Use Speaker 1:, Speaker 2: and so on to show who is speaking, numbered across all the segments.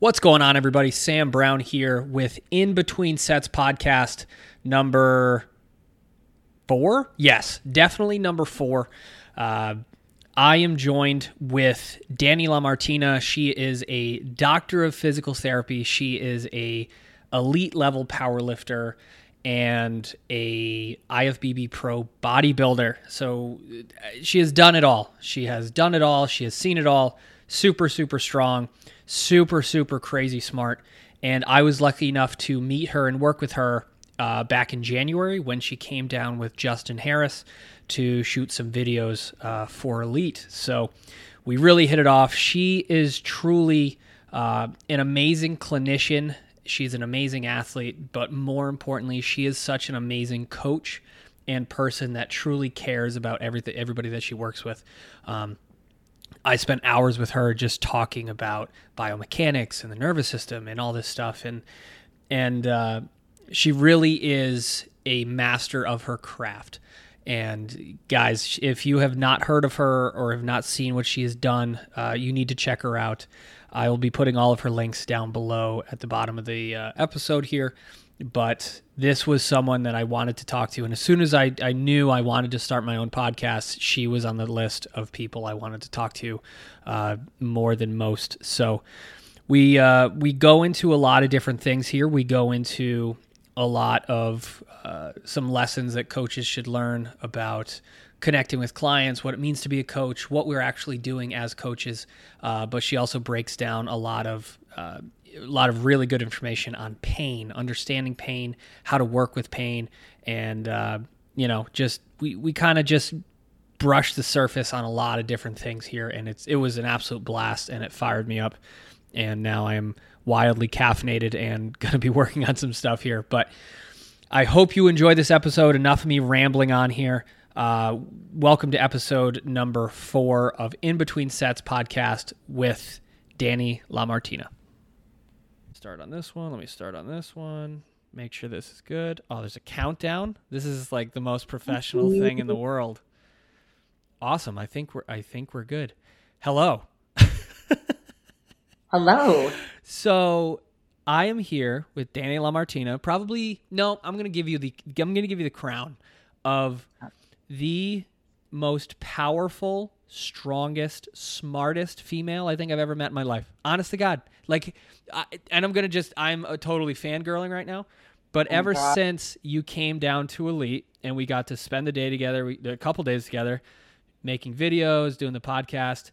Speaker 1: What's going on, everybody? Sam Brown here with In Between Sets podcast number four. Yes, definitely number four. Uh, I am joined with Dani LaMartina. She is a doctor of physical therapy. She is a elite level power lifter and a IFBB pro bodybuilder. So uh, she has done it all. She has done it all. She has seen it all. Super, super strong, super, super crazy smart. And I was lucky enough to meet her and work with her uh, back in January when she came down with Justin Harris to shoot some videos uh, for Elite. So we really hit it off. She is truly uh, an amazing clinician She's an amazing athlete, but more importantly, she is such an amazing coach and person that truly cares about everything, everybody that she works with. Um, I spent hours with her just talking about biomechanics and the nervous system and all this stuff, and and uh, she really is a master of her craft. And guys, if you have not heard of her or have not seen what she has done, uh, you need to check her out. I will be putting all of her links down below at the bottom of the uh, episode here. But this was someone that I wanted to talk to. And as soon as I, I knew I wanted to start my own podcast, she was on the list of people I wanted to talk to uh, more than most. So we, uh, we go into a lot of different things here. We go into a lot of uh, some lessons that coaches should learn about connecting with clients, what it means to be a coach, what we're actually doing as coaches. Uh, but she also breaks down a lot of uh, a lot of really good information on pain, understanding pain, how to work with pain, and uh, you know, just we we kind of just brushed the surface on a lot of different things here, and it's it was an absolute blast, and it fired me up, and now I am wildly caffeinated and going to be working on some stuff here, but. I hope you enjoy this episode. Enough of me rambling on here. Uh, welcome to episode number four of In Between Sets podcast with Dani LaMartina. Start on this one. Let me start on this one. Make sure this is good. Oh, there's a countdown. This is like the most professional thing in the world. Awesome. I think we're I think we're good. Hello.
Speaker 2: Hello.
Speaker 1: So I am here with Dani LaMartina. Probably no, I'm gonna give you the I'm gonna give you the crown of the most powerful, strongest, smartest female I think I've ever met in my life. Honest to God. Like, I, and I'm going to just, I'm a totally fangirling right now. But oh ever God. since you came down to Elite and we got to spend the day together, we, a couple days together, making videos, doing the podcast,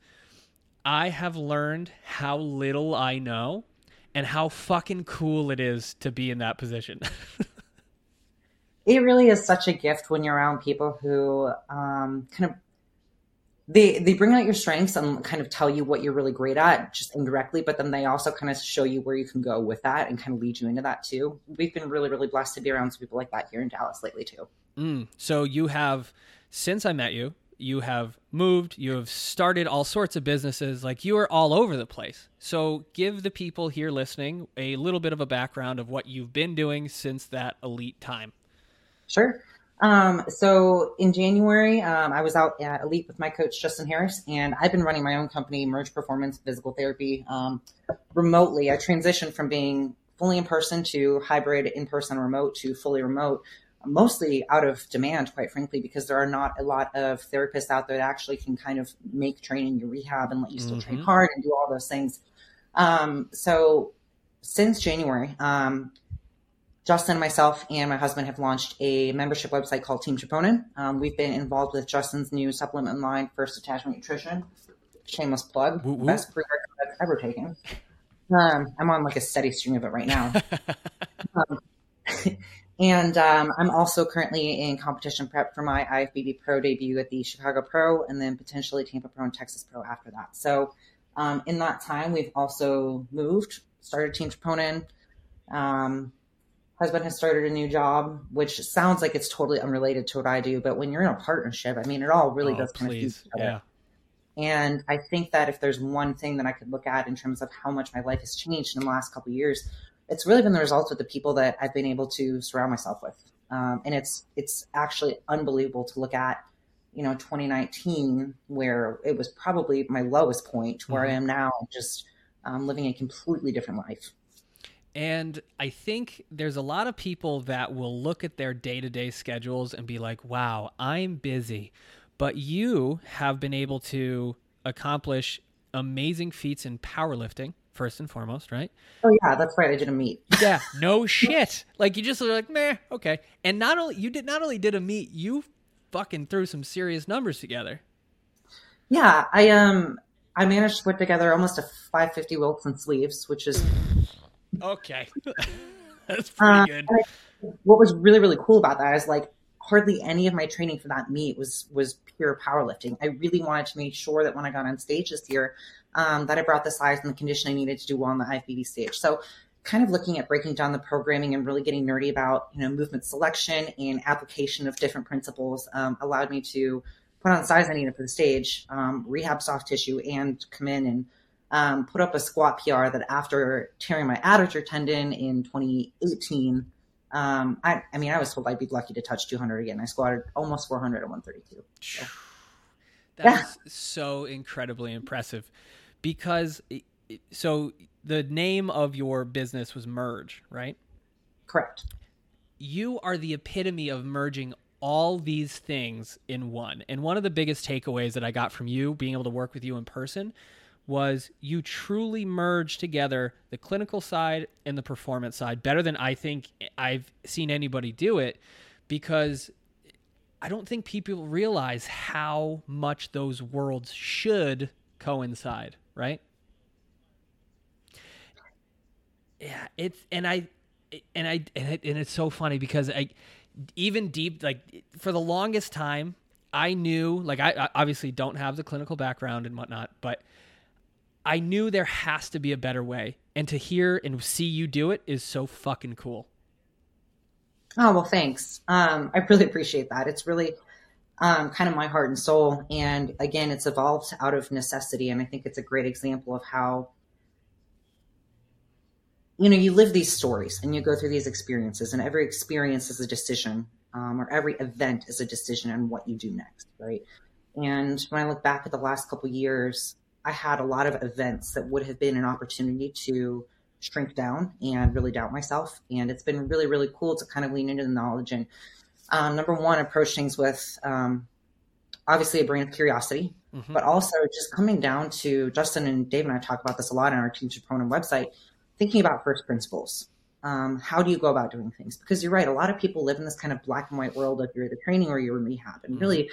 Speaker 1: I have learned how little I know and how fucking cool it is to be in that position.
Speaker 2: it really is such a gift when you're around people who um, kind of they they bring out your strengths and kind of tell you what you're really great at just indirectly but then they also kind of show you where you can go with that and kind of lead you into that too. We've been really really blessed to be around some people like that here in dallas lately too.
Speaker 1: Mm, so you have since i met you you have moved you have started all sorts of businesses like you are all over the place. So give the people here listening a little bit of a background of what you've been doing since that elite time
Speaker 2: Sure. Um, so in January, um, I was out at Elite with my coach, Justin Harris, and I've been running my own company, Merge Performance Physical Therapy, um, remotely. I transitioned from being fully in person to hybrid in person remote to fully remote, mostly out of demand, quite frankly, because there are not a lot of therapists out there that actually can kind of make training your rehab and let you still mm-hmm. train hard and do all those things. Um, so since January, um, Justin, myself, and my husband have launched a membership website called Team Troponin. Um, we've been involved with Justin's new supplement line, First Attachment Nutrition. Shameless plug. Woo, woo. Best pre-workout I've ever taken. Um, I'm on like a steady stream of it right now. um, and um, I'm also currently in competition prep for my IFBB Pro debut at the Chicago Pro, and then potentially Tampa Pro and Texas Pro after that. So, um, in that time, we've also moved, started Team Troponin. Husband has started a new job, which sounds like it's totally unrelated to what I do. But when you're in a partnership, I mean, it all really oh, does kind please. of. Yeah. And I think that if there's one thing that I could look at in terms of how much my life has changed in the last couple years, it's really been the results of the people that I've been able to surround myself with. Um, and it's it's actually unbelievable to look at, you know, 2019 where it was probably my lowest point, where mm-hmm. I am now, just um, living a completely different life.
Speaker 1: And I think there's a lot of people that will look at their day to day schedules and be like, wow, I'm busy. But you have been able to accomplish amazing feats in powerlifting, first and foremost, right?
Speaker 2: Oh, yeah, that's right. I did a meet.
Speaker 1: yeah, no shit. Like you just were like, meh, okay. And not only, you did not only did a meet, you fucking threw some serious numbers together.
Speaker 2: Yeah, I, um, I managed to put together almost a 550 Wilks sleeves, which is
Speaker 1: Okay. That's pretty um, good.
Speaker 2: what was really, really cool about that is like hardly any of my training for that meet was was pure powerlifting. I really wanted to make sure that when I got on stage this year, um, that I brought the size and the condition I needed to do well on the IFBB stage. So kind of looking at breaking down the programming and really getting nerdy about you know movement selection and application of different principles um, allowed me to put on the size I needed for the stage, um, rehab soft tissue, and come in and um, put up a squat PR that after tearing my adductor tendon in 2018, um, I, I, mean, I was told I'd be lucky to touch 200 again. I squatted almost 400 at 132. So.
Speaker 1: That's yeah. so incredibly impressive because so the name of your business was Merge, right?
Speaker 2: Correct.
Speaker 1: You are the epitome of merging all these things in one. And one of the biggest takeaways that I got from you being able to work with you in person was you truly merged together the clinical side and the performance side better than I think I've seen anybody do it because I don't think people realize how much those worlds should coincide, right? Yeah, it's and I and I and, it, and it's so funny because I even deep like for the longest time I knew like I, I obviously don't have the clinical background and whatnot, but I knew there has to be a better way. And to hear and see you do it is so fucking cool.
Speaker 2: Oh, well, thanks. Um, I really appreciate that. It's really um, kind of my heart and soul. And again, it's evolved out of necessity. And I think it's a great example of how, you know, you live these stories and you go through these experiences, and every experience is a decision, um, or every event is a decision on what you do next, right? And when I look back at the last couple years, I had a lot of events that would have been an opportunity to shrink down and really doubt myself. And it's been really, really cool to kind of lean into the knowledge and um, number one, approach things with um, obviously a brain of curiosity, mm-hmm. but also just coming down to Justin and Dave and I talk about this a lot on our Team Troponin website, thinking about first principles. Um, how do you go about doing things? Because you're right, a lot of people live in this kind of black and white world of you're the training or you're rehab. And mm-hmm. really,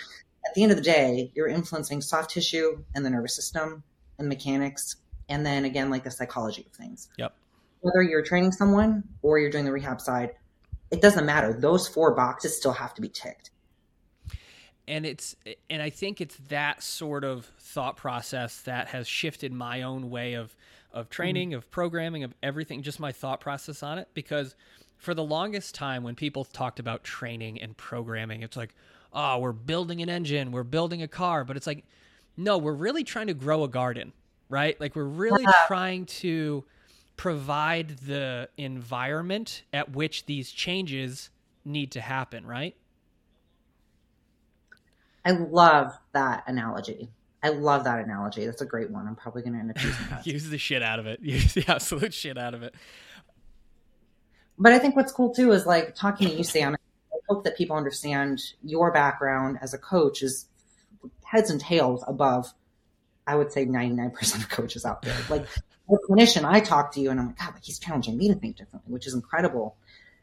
Speaker 2: at the end of the day, you're influencing soft tissue and the nervous system and mechanics, and then again, like the psychology of things.
Speaker 1: Yep.
Speaker 2: Whether you're training someone or you're doing the rehab side, it doesn't matter. Those four boxes still have to be ticked.
Speaker 1: And it's and I think it's that sort of thought process that has shifted my own way of of training, mm-hmm. of programming, of everything, just my thought process on it because for the longest time when people talked about training and programming, it's like, oh, we're building an engine, we're building a car, but it's like, no, we're really trying to grow a garden, right? Like we're really trying to provide the environment at which these changes need to happen, right?
Speaker 2: I love that analogy. I love that analogy. That's a great one. I'm probably going to end up using that.
Speaker 1: Use the shit out of it. Use the absolute shit out of it.
Speaker 2: But I think what's cool too is like talking to you, Sam. Hope that people understand your background as a coach is heads and tails above, I would say 99% of coaches out there. Like a clinician, I talk to you and I'm like, God, like he's challenging me to think differently, which is incredible.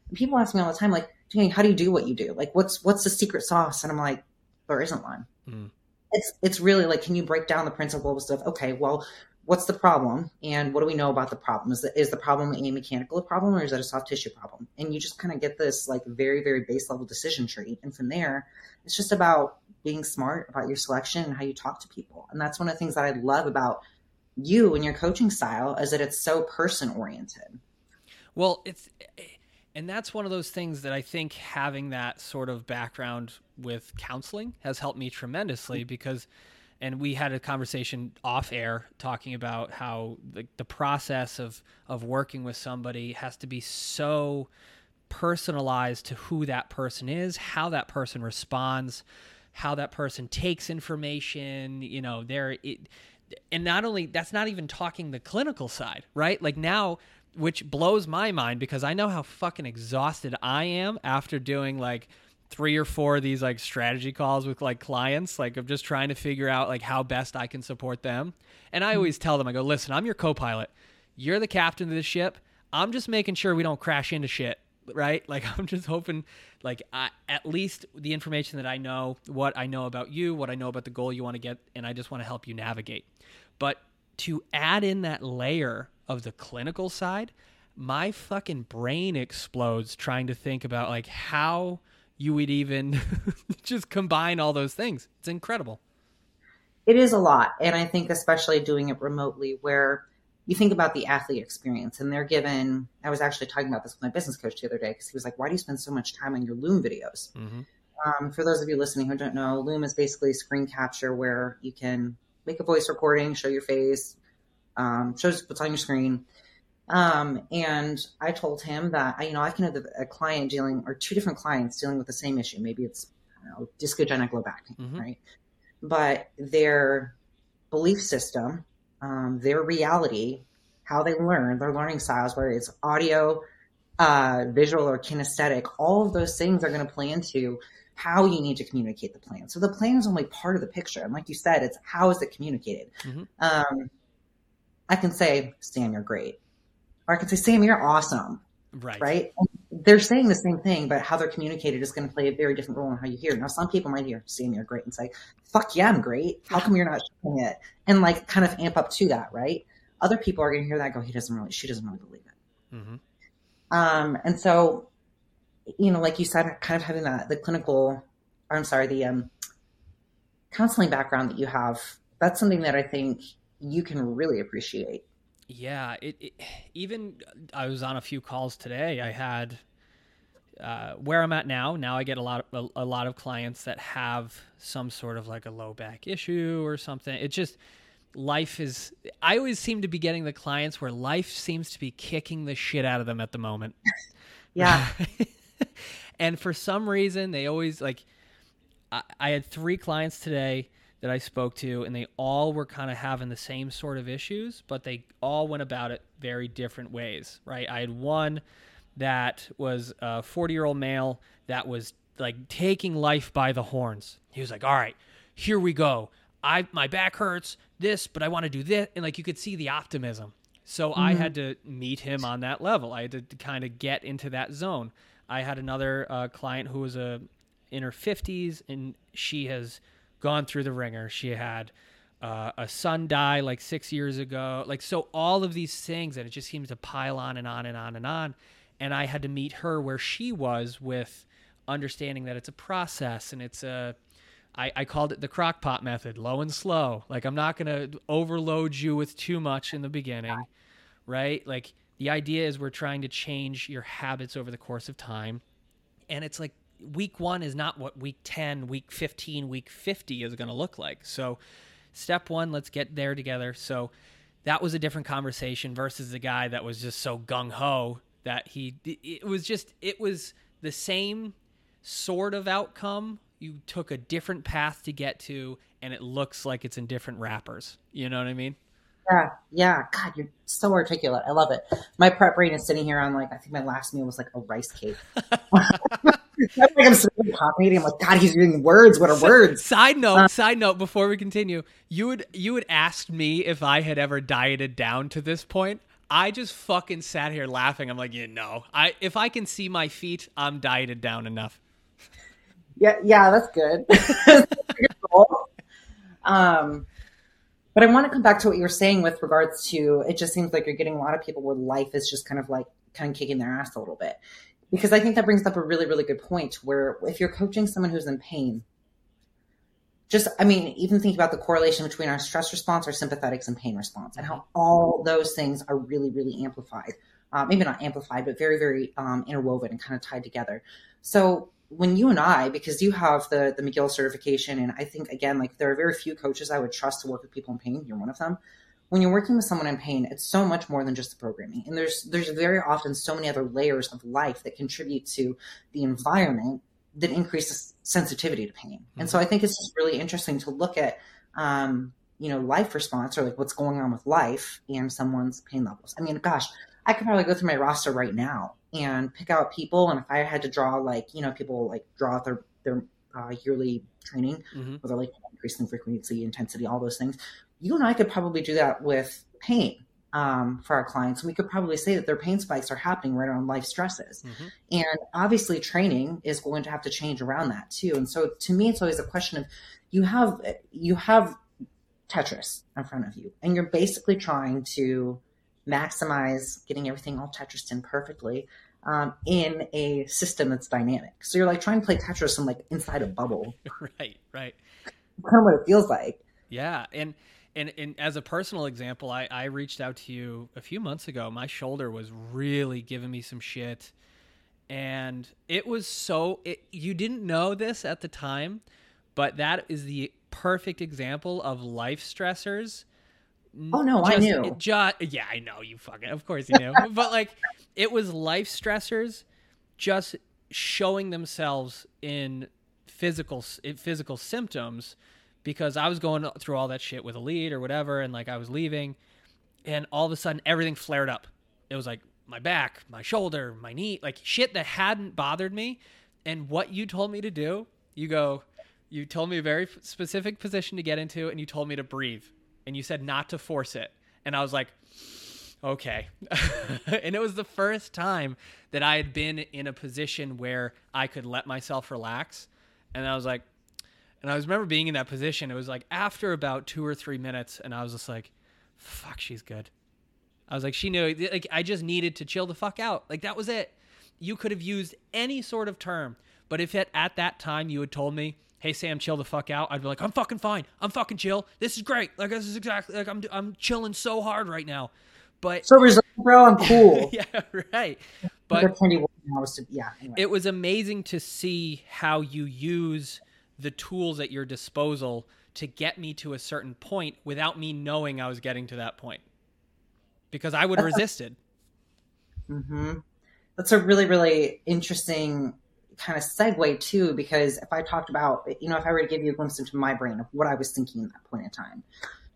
Speaker 2: And people ask me all the time, like, Jenny, how do you do what you do? Like, what's, what's the secret sauce? And I'm like, there isn't one. Mm. It's, it's really like, can you break down the principles of, stuff? okay, well, what's the problem and what do we know about the problem? Is the, is the problem a mechanical problem or is that a soft tissue problem? And you just kind of get this like very, very base level decision tree. And from there, it's just about being smart about your selection and how you talk to people. And that's one of the things that I love about you and your coaching style is that it's so person oriented.
Speaker 1: Well, it's and that's one of those things that I think having that sort of background with counseling has helped me tremendously mm-hmm. because and we had a conversation off air talking about how the, the process of of working with somebody has to be so personalized to who that person is, how that person responds, how that person takes information, you know, their it, and not only that's not even talking the clinical side, right? Like now, which blows my mind because I know how fucking exhausted I am after doing like three or four of these like strategy calls with like clients like of just trying to figure out like how best I can support them. And I mm-hmm. always tell them I go, "Listen, I'm your co-pilot. You're the captain of the ship. I'm just making sure we don't crash into shit." Right? Like I'm just hoping like I, at least the information that I know, what I know about you, what I know about the goal you want to get and I just want to help you navigate. But to add in that layer of the clinical side, my fucking brain explodes trying to think about like how you would even just combine all those things. It's incredible.
Speaker 2: It is a lot. And I think, especially doing it remotely, where you think about the athlete experience and they're given, I was actually talking about this with my business coach the other day because he was like, why do you spend so much time on your Loom videos? Mm-hmm. Um, for those of you listening who don't know, Loom is basically screen capture where you can make a voice recording, show your face, um, shows what's on your screen. Um, and I told him that, you know, I can have a client dealing or two different clients dealing with the same issue. Maybe it's, know, discogenic low back pain, mm-hmm. right? But their belief system, um, their reality, how they learn, their learning styles, whether it's audio, uh, visual or kinesthetic, all of those things are going to play into how you need to communicate the plan. So the plan is only part of the picture. And like you said, it's how is it communicated? Mm-hmm. Um, I can say, Sam, you're great. Or I can say, Sam, you're awesome.
Speaker 1: Right.
Speaker 2: Right. And they're saying the same thing, but how they're communicated is going to play a very different role in how you hear. Now, some people might hear, Sam, you're great and say, fuck yeah, I'm great. How come you're not showing it? And like kind of amp up to that. Right. Other people are going to hear that go, he doesn't really, she doesn't really believe it. Mm-hmm. Um, and so, you know, like you said, kind of having that, the clinical, or I'm sorry, the um, counseling background that you have, that's something that I think you can really appreciate.
Speaker 1: Yeah, it, it, even I was on a few calls today. I had uh, where I'm at now. Now I get a lot of a, a, lot of clients that have some sort of like a low back issue or something. It just life is. I always seem to be getting the clients where life seems to be kicking the shit out of them at the moment.
Speaker 2: yeah.
Speaker 1: and for some reason, they always like. I, I had three clients today that I spoke to, and they all were kind of having the same sort of issues, but they all went about it very different ways, right? I had one that was a 40 year old male that was like taking life by the horns. He was like, all right, here we go. I my back hurts, this, but I want to do this, and like you could see the optimism. So mm-hmm. I had to meet him on that level. I had to, to kind of get into that zone. I had another uh, client who was a in her 50s, and she has gone through the ringer. She had uh, a son die like six years ago. Like, so all of these things, and it just seems to pile on and on and on and on. And I had to meet her where she was with understanding that it's a process and it's a, I, I called it the crock pot method, low and slow. Like, I'm not going to overload you with too much in the beginning, right? Like, the idea is we're trying to change your habits over the course of time. And it's like week one is not what week 10, week 15, week 50 is going to look like. So, step one, let's get there together. So, that was a different conversation versus the guy that was just so gung ho that he, it was just, it was the same sort of outcome. You took a different path to get to, and it looks like it's in different wrappers. You know what I mean?
Speaker 2: Yeah, yeah. God, you're so articulate. I love it. My prep brain is sitting here on like I think my last meal was like a rice cake. like I'm sitting talking I'm like, God, he's using words. What are words?
Speaker 1: Side note, uh, side note. Before we continue, you would you would ask me if I had ever dieted down to this point. I just fucking sat here laughing. I'm like, you know, I if I can see my feet, I'm dieted down enough.
Speaker 2: Yeah, yeah, that's good. um, but I want to come back to what you were saying with regards to it. Just seems like you're getting a lot of people where life is just kind of like kind of kicking their ass a little bit because I think that brings up a really, really good point where if you're coaching someone who's in pain, just, I mean, even think about the correlation between our stress response, our sympathetics, and pain response, and how all those things are really, really amplified. Uh, maybe not amplified, but very, very um, interwoven and kind of tied together. So when you and I, because you have the the McGill certification, and I think again, like there are very few coaches I would trust to work with people in pain. You're one of them when you're working with someone in pain, it's so much more than just the programming. And there's there's very often so many other layers of life that contribute to the environment that increases sensitivity to pain. Mm-hmm. And so I think it's just really interesting to look at um, you know, life response or like what's going on with life and someone's pain levels. I mean, gosh, I could probably go through my roster right now and pick out people. And if I had to draw like, you know, people like draw out their, their uh, yearly training, mm-hmm. where they're like increasing frequency, intensity, all those things, you and I could probably do that with pain um, for our clients. We could probably say that their pain spikes are happening right around life stresses. Mm-hmm. And obviously, training is going to have to change around that too. And so, to me, it's always a question of you have you have Tetris in front of you, and you're basically trying to maximize getting everything all Tetris in perfectly um, in a system that's dynamic. So you're like trying to play Tetris in like inside a bubble.
Speaker 1: right, right.
Speaker 2: Kind of what it feels like.
Speaker 1: Yeah, and and, and as a personal example, I, I reached out to you a few months ago. My shoulder was really giving me some shit. And it was so, it, you didn't know this at the time, but that is the perfect example of life stressors.
Speaker 2: Oh no, just, I knew.
Speaker 1: Just, yeah, I know you fucking. Of course you knew. but like, it was life stressors, just showing themselves in physical in physical symptoms because I was going through all that shit with Elite or whatever, and like I was leaving, and all of a sudden everything flared up. It was like my back, my shoulder, my knee, like shit that hadn't bothered me. And what you told me to do, you go, you told me a very specific position to get into, and you told me to breathe, and you said not to force it, and I was like. Okay. and it was the first time that I had been in a position where I could let myself relax. And I was like, and I was remember being in that position. It was like after about two or three minutes, and I was just like, "Fuck, she's good." I was like, she knew. Like I just needed to chill the fuck out. Like that was it. You could have used any sort of term, but if at, at that time you had told me, "Hey Sam, chill the fuck out," I'd be like, "I'm fucking fine. I'm fucking chill. This is great. Like this is exactly like I'm I'm chilling so hard right now." But
Speaker 2: so bro, I'm cool.
Speaker 1: yeah, right. But yeah, anyway. it was amazing to see how you use the tools at your disposal to get me to a certain point without me knowing I was getting to that point. Because I would have resisted.
Speaker 2: Mm-hmm. That's a really, really interesting kind of segue too, because if I talked about, you know, if I were to give you a glimpse into my brain of what I was thinking at that point in time,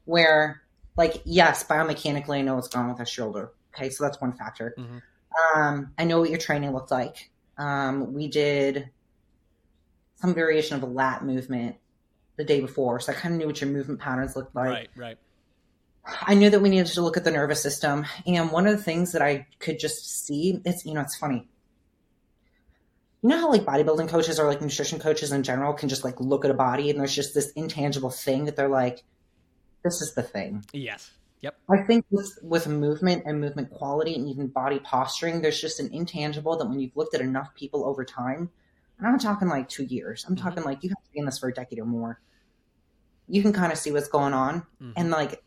Speaker 2: where like, yes, biomechanically, I know what's going on with my shoulder. Okay. So that's one factor. Mm-hmm. Um, I know what your training looked like. Um, we did some variation of a lat movement the day before, so I kind of knew what your movement patterns looked like.
Speaker 1: Right, right.
Speaker 2: I knew that we needed to look at the nervous system, and one of the things that I could just see, it's you know, it's funny. You know how like bodybuilding coaches or like nutrition coaches in general can just like look at a body and there's just this intangible thing that they're like, this is the thing.
Speaker 1: Yes. Yep.
Speaker 2: I think with with movement and movement quality and even body posturing, there's just an intangible that when you've looked at enough people over time, I'm not talking like two years. I'm mm-hmm. talking like you have to be in this for a decade or more. You can kind of see what's going on. Mm-hmm. And like,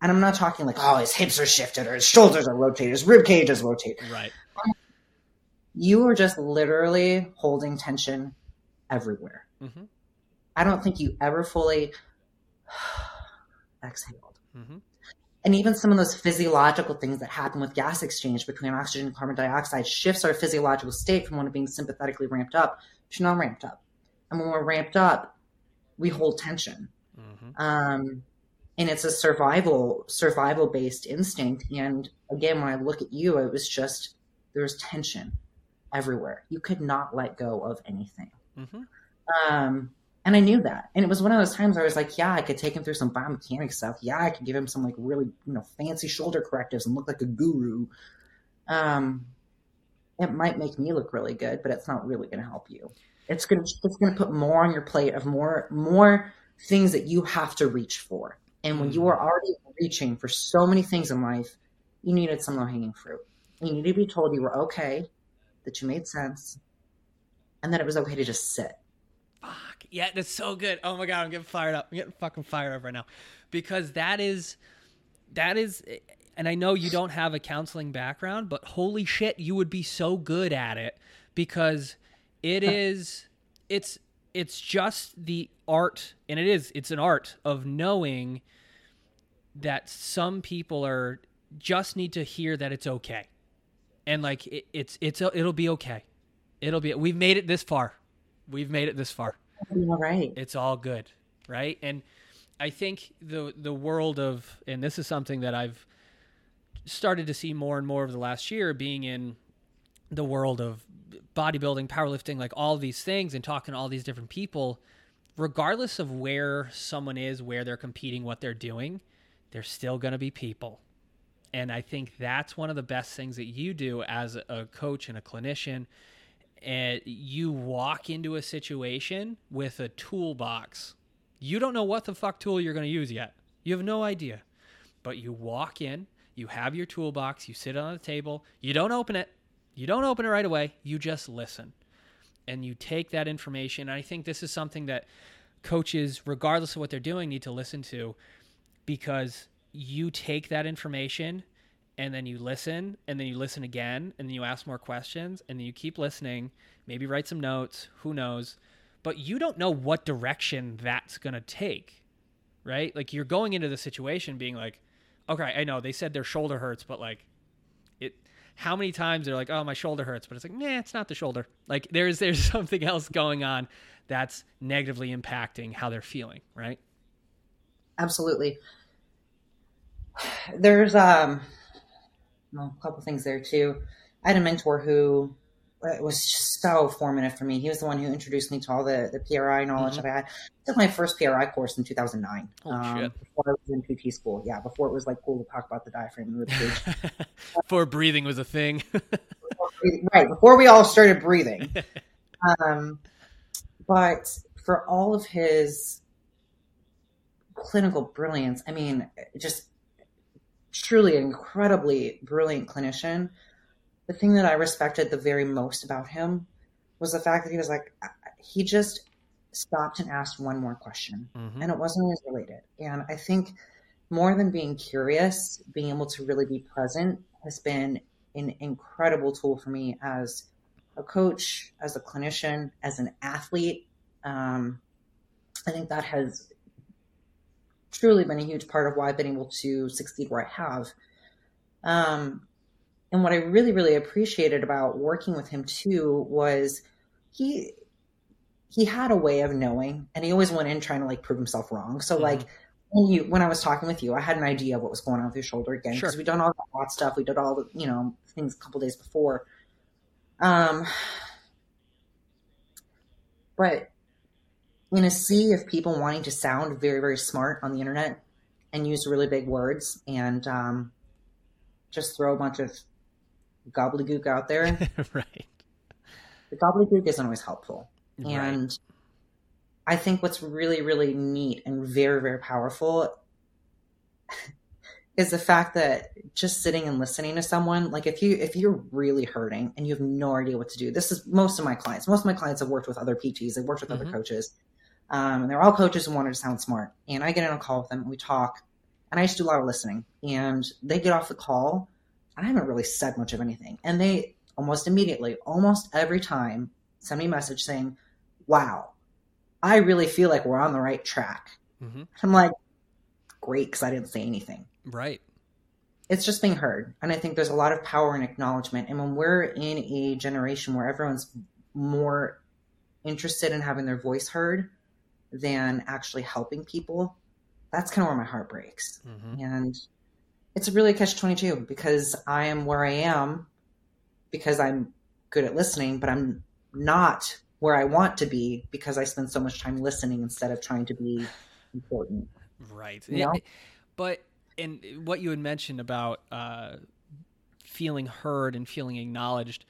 Speaker 2: and I'm not talking like, oh, his hips are shifted or his shoulders are rotated, his rib cage is rotated.
Speaker 1: Right.
Speaker 2: You are just literally holding tension everywhere. Mm-hmm. I don't think you ever fully exhaled. And even some of those physiological things that happen with gas exchange between oxygen and carbon dioxide shifts our physiological state from one of being sympathetically ramped up to non ramped up. And when we're ramped up, we hold tension. Mm-hmm. Um, and it's a survival survival based instinct. And again, when I look at you, it was just there's tension everywhere. You could not let go of anything. Mm-hmm. Um, and I knew that. And it was one of those times where I was like, yeah, I could take him through some biomechanics stuff. Yeah, I could give him some like really, you know, fancy shoulder correctives and look like a guru. Um, it might make me look really good, but it's not really going to help you. It's going to, it's going to put more on your plate of more, more things that you have to reach for. And when you mm-hmm. are already reaching for so many things in life, you needed some low hanging fruit. You needed to be told you were okay, that you made sense, and that it was okay to just sit
Speaker 1: yeah, that's so good. Oh my god, I'm getting fired up. I'm getting fucking fired up right now, because that is, that is, and I know you don't have a counseling background, but holy shit, you would be so good at it because it is, it's, it's just the art, and it is, it's an art of knowing that some people are just need to hear that it's okay, and like it, it's, it's, it'll be okay. It'll be. We've made it this far. We've made it this far
Speaker 2: all right.
Speaker 1: It's all good, right? And I think the the world of and this is something that I've started to see more and more over the last year being in the world of bodybuilding, powerlifting, like all these things and talking to all these different people, regardless of where someone is, where they're competing, what they're doing, they're still going to be people. And I think that's one of the best things that you do as a coach and a clinician. And you walk into a situation with a toolbox. You don't know what the fuck tool you're going to use yet. You have no idea. But you walk in, you have your toolbox, you sit on the table, you don't open it. You don't open it right away, you just listen. And you take that information. And I think this is something that coaches, regardless of what they're doing, need to listen to because you take that information and then you listen and then you listen again and then you ask more questions and then you keep listening, maybe write some notes, who knows. But you don't know what direction that's going to take, right? Like you're going into the situation being like, okay, I know they said their shoulder hurts, but like it how many times they're like, "Oh, my shoulder hurts," but it's like, "Nah, it's not the shoulder." Like there's there's something else going on that's negatively impacting how they're feeling, right?
Speaker 2: Absolutely. There's um well, a couple things there too. I had a mentor who was just so formative for me. He was the one who introduced me to all the, the PRI knowledge mm-hmm. that I had. I took my first PRI course in 2009. Um, before I was in PT school. Yeah, before it was like cool to talk about the diaphragm and
Speaker 1: before breathing was a thing.
Speaker 2: right, before we all started breathing. Um, but for all of his clinical brilliance, I mean, just truly incredibly brilliant clinician the thing that I respected the very most about him was the fact that he was like, he just stopped and asked one more question, mm-hmm. and it wasn't always related. And I think more than being curious, being able to really be present has been an incredible tool for me as a coach, as a clinician, as an athlete. Um, I think that has truly been a huge part of why I've been able to succeed where I have. Um, and what I really, really appreciated about working with him too was he he had a way of knowing and he always went in trying to like prove himself wrong. So mm-hmm. like when you when I was talking with you, I had an idea of what was going on with your shoulder again because sure. we done all the hot stuff, we did all the you know things a couple days before. Um, but in a sea of people wanting to sound very very smart on the internet and use really big words and um, just throw a bunch of gobbledygook out there.
Speaker 1: right.
Speaker 2: The gobbledygook isn't always helpful. Right. And I think what's really, really neat and very, very powerful is the fact that just sitting and listening to someone, like if you if you're really hurting and you have no idea what to do, this is most of my clients. Most of my clients have worked with other PTs, they've worked with mm-hmm. other coaches. Um, and they're all coaches who wanted to sound smart. And I get in a call with them and we talk. And I just do a lot of listening. And they get off the call and I haven't really said much of anything. And they almost immediately, almost every time, send me a message saying, Wow, I really feel like we're on the right track. Mm-hmm. I'm like, Great, because I didn't say anything.
Speaker 1: Right.
Speaker 2: It's just being heard. And I think there's a lot of power in acknowledgement. And when we're in a generation where everyone's more interested in having their voice heard than actually helping people, that's kind of where my heart breaks. Mm-hmm. And it's really a catch 22 because I am where I am because I'm good at listening, but I'm not where I want to be because I spend so much time listening instead of trying to be important.
Speaker 1: Right. You know? But and what you had mentioned about uh, feeling heard and feeling acknowledged,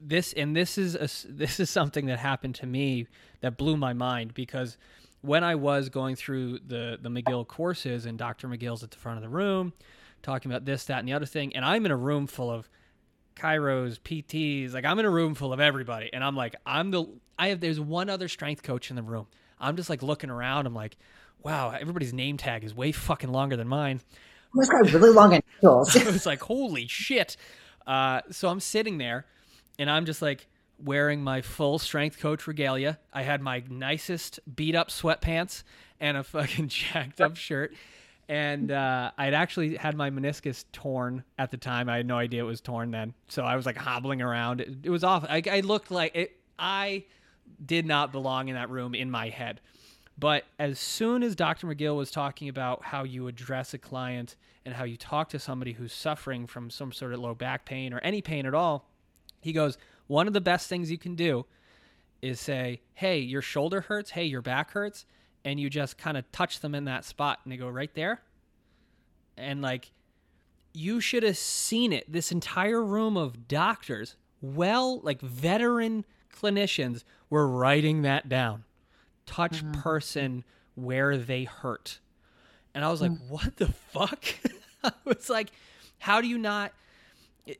Speaker 1: this and this is a, this is something that happened to me that blew my mind because when I was going through the the McGill courses and Dr. McGill's at the front of the room talking about this, that, and the other thing, and I'm in a room full of chiros, PTs, like I'm in a room full of everybody, and I'm like, I'm the I have there's one other strength coach in the room. I'm just like looking around. I'm like, wow, everybody's name tag is way fucking longer than mine.
Speaker 2: This guy's really long initials.
Speaker 1: I was like, holy shit. Uh, so I'm sitting there, and I'm just like wearing my full strength coach regalia. I had my nicest beat up sweatpants and a fucking jacked up shirt. And uh, I'd actually had my meniscus torn at the time. I had no idea it was torn then. So I was like hobbling around. It, it was off. I, I looked like it. I did not belong in that room in my head. But as soon as Dr. McGill was talking about how you address a client and how you talk to somebody who's suffering from some sort of low back pain or any pain at all, he goes, one of the best things you can do is say, hey, your shoulder hurts, hey, your back hurts, and you just kind of touch them in that spot and they go right there. And like, you should have seen it. This entire room of doctors, well, like veteran clinicians, were writing that down. Touch mm-hmm. person where they hurt. And I was like, mm-hmm. what the fuck? I was like, how do you not?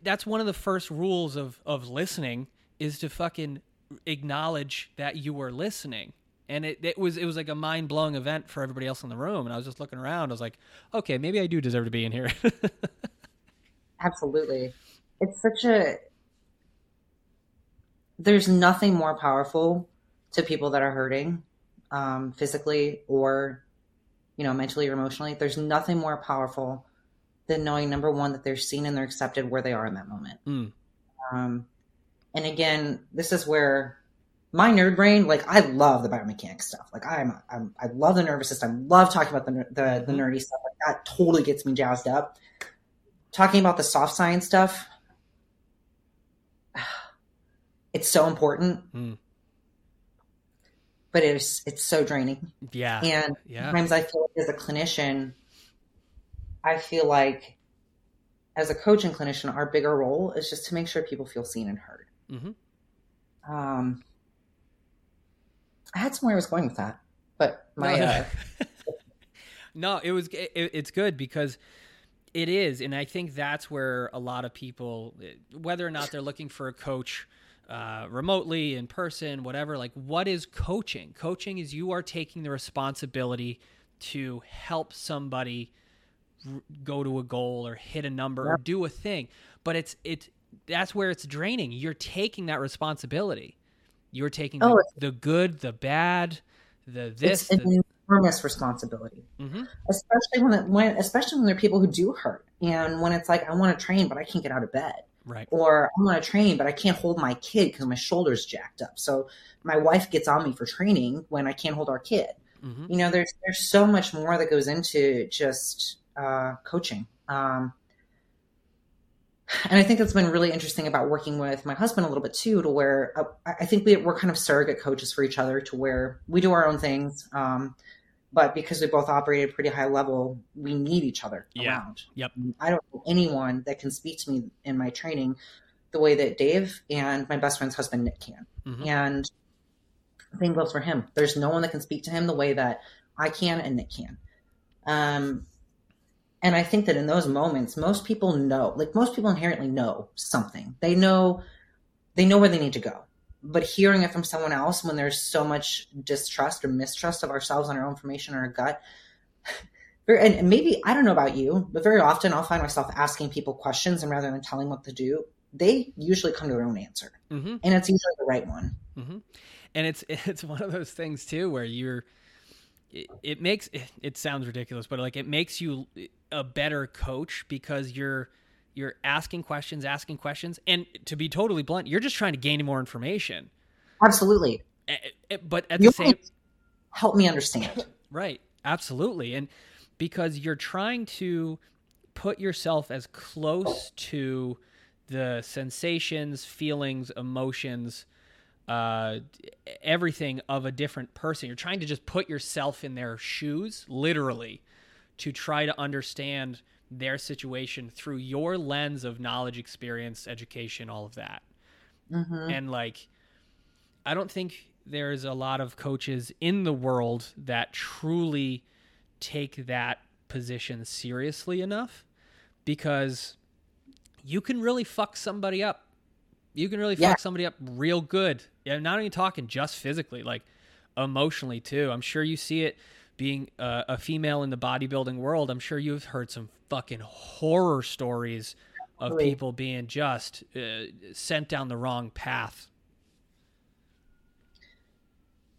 Speaker 1: That's one of the first rules of, of listening is to fucking acknowledge that you were listening and it, it was it was like a mind blowing event for everybody else in the room. And I was just looking around. I was like, okay, maybe I do deserve to be in here.
Speaker 2: Absolutely, it's such a. There's nothing more powerful to people that are hurting, um, physically or, you know, mentally or emotionally. There's nothing more powerful than knowing number one that they're seen and they're accepted where they are in that moment. Mm. Um, and again, this is where my nerd brain, like I love the biomechanics stuff. Like I'm, I'm I love the nervous system. Love talking about the the, the nerdy stuff. Like that totally gets me jazzed up. Talking about the soft science stuff, it's so important. Mm. But it's it's so draining.
Speaker 1: Yeah.
Speaker 2: And yeah. sometimes I feel like as a clinician, I feel like as a coach and clinician, our bigger role is just to make sure people feel seen and heard. Mm-hmm. Um, I had somewhere I was going with that, but my. No, uh...
Speaker 1: no it was it, it's good because it is, and I think that's where a lot of people, whether or not they're looking for a coach. Uh, remotely, in person, whatever. Like, what is coaching? Coaching is you are taking the responsibility to help somebody go to a goal or hit a number yep. or do a thing. But it's it's that's where it's draining. You're taking that responsibility. You're taking oh, the, the, good, the bad, the this.
Speaker 2: It's the, an enormous responsibility, mm-hmm. especially when, it, when especially when there are people who do hurt, and when it's like I want to train but I can't get out of bed,
Speaker 1: right?
Speaker 2: Or I want to train but I can't hold my kid because my shoulder's jacked up. So my wife gets on me for training when I can't hold our kid. Mm-hmm. You know, there's there's so much more that goes into just uh, coaching. Um, and I think that's been really interesting about working with my husband a little bit too, to where uh, I think we, are kind of surrogate coaches for each other, to where we do our own things, um, but because we both operate at a pretty high level, we need each other
Speaker 1: yeah.
Speaker 2: around.
Speaker 1: Yep.
Speaker 2: I don't know anyone that can speak to me in my training the way that Dave and my best friend's husband Nick can, mm-hmm. and same goes for him. There's no one that can speak to him the way that I can and Nick can. Um, and I think that in those moments, most people know, like most people inherently know something. They know, they know where they need to go. But hearing it from someone else when there's so much distrust or mistrust of ourselves and our own information or our gut, and maybe I don't know about you, but very often I'll find myself asking people questions, and rather than telling them what to do, they usually come to their own answer, mm-hmm. and it's usually the right one.
Speaker 1: Mm-hmm. And it's it's one of those things too where you're it, it makes it, it sounds ridiculous, but like it makes you a better coach because you're you're asking questions, asking questions, and to be totally blunt, you're just trying to gain more information.
Speaker 2: Absolutely.
Speaker 1: But at you the same,
Speaker 2: help me understand.
Speaker 1: Right. Absolutely, and because you're trying to put yourself as close to the sensations, feelings, emotions uh, everything of a different person. You're trying to just put yourself in their shoes, literally, to try to understand their situation through your lens of knowledge, experience, education, all of that. Mm-hmm. And like, I don't think there's a lot of coaches in the world that truly take that position seriously enough because you can really fuck somebody up you can really yeah. fuck somebody up real good. Yeah, not even talking just physically, like emotionally too. I'm sure you see it being uh, a female in the bodybuilding world. I'm sure you've heard some fucking horror stories of people being just uh, sent down the wrong path.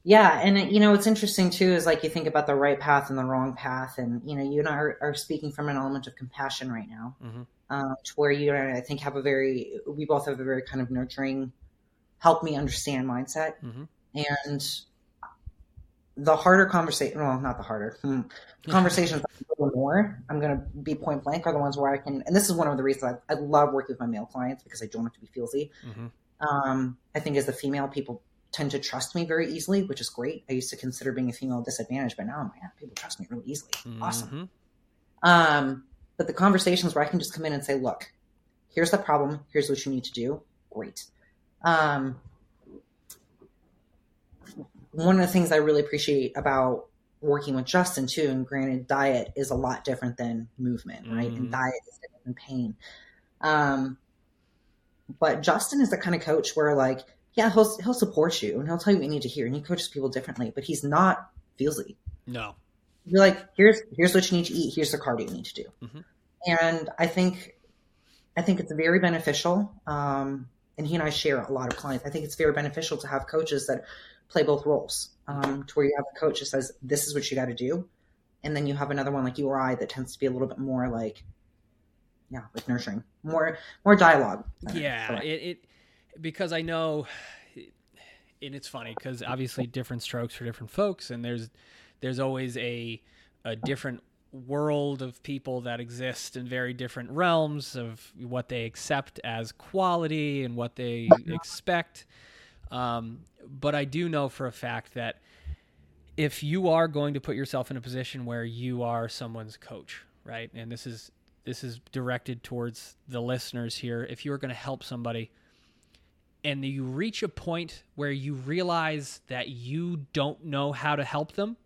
Speaker 2: Yeah, and you know what's interesting too is like you think about the right path and the wrong path, and you know you and I are, are speaking from an element of compassion right now. Mm-hmm um, to where you and I think have a very, we both have a very kind of nurturing, help me understand mindset. Mm-hmm. And the harder conversation, well, not the harder hmm, conversations, more. I'm going to be point blank are the ones where I can, and this is one of the reasons I, I love working with my male clients because I don't have to be feelsy. Mm-hmm. Um, I think as a female, people tend to trust me very easily, which is great. I used to consider being a female disadvantage, but now I'm like, people trust me really easily. Mm-hmm. Awesome. Um, but the conversations where I can just come in and say, look, here's the problem. Here's what you need to do. Great. Um, one of the things I really appreciate about working with Justin too, and granted, diet is a lot different than movement, right? Mm-hmm. And diet is different than pain. Um, but Justin is the kind of coach where like, yeah, he'll he'll support you and he'll tell you what you need to hear, and he coaches people differently, but he's not feelsy.
Speaker 1: No,
Speaker 2: you're like, here's here's what you need to eat, here's the cardio you need to do, mm-hmm. And I think I think it's very beneficial. Um, and he and I share a lot of clients. I think it's very beneficial to have coaches that play both roles, um, to where you have a coach that says, "This is what you got to do," and then you have another one like you or I that tends to be a little bit more like, yeah, like nurturing, more more dialogue.
Speaker 1: Yeah, it, it because I know, and it's funny because obviously different strokes for different folks, and there's there's always a a different world of people that exist in very different realms of what they accept as quality and what they expect. Um, but I do know for a fact that if you are going to put yourself in a position where you are someone's coach, right? And this is this is directed towards the listeners here. If you are going to help somebody and you reach a point where you realize that you don't know how to help them,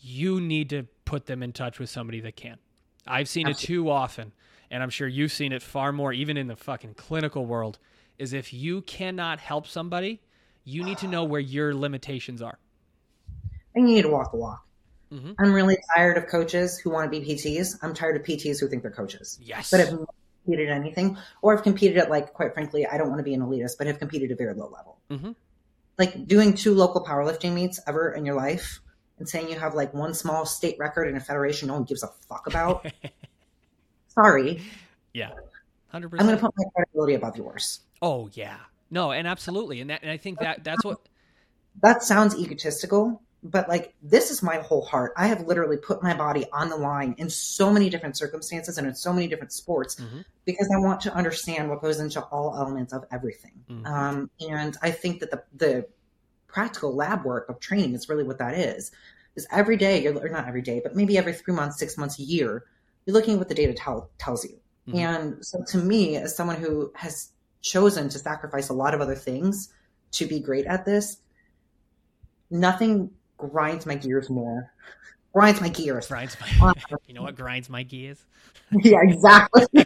Speaker 1: you need to put them in touch with somebody that can. I've seen Absolutely. it too often, and I'm sure you've seen it far more, even in the fucking clinical world. Is if you cannot help somebody, you need to know where your limitations are.
Speaker 2: And you need to walk the walk. Mm-hmm. I'm really tired of coaches who want to be PTs. I'm tired of PTs who think they're coaches.
Speaker 1: Yes.
Speaker 2: But have competed anything, or have competed at like, quite frankly, I don't want to be an elitist, but have competed at very low level. Mm-hmm. Like doing two local powerlifting meets ever in your life and saying you have like one small state record in a federation no one gives a fuck about. Sorry.
Speaker 1: Yeah. 100%. I'm
Speaker 2: going to put my credibility above yours.
Speaker 1: Oh, yeah. No, and absolutely. And that and I think that that's what
Speaker 2: that sounds egotistical, but like this is my whole heart. I have literally put my body on the line in so many different circumstances and in so many different sports mm-hmm. because I want to understand what goes into all elements of everything. Mm-hmm. Um, and I think that the the practical lab work of training is really what that is. Is every day, you're, or not every day, but maybe every three months, six months, a year, you're looking at what the data tell, tells you. Mm-hmm. And so to me, as someone who has chosen to sacrifice a lot of other things to be great at this, nothing grinds my gears more. Grinds my gears.
Speaker 1: Grinds my, you know what grinds my gears?
Speaker 2: yeah, exactly.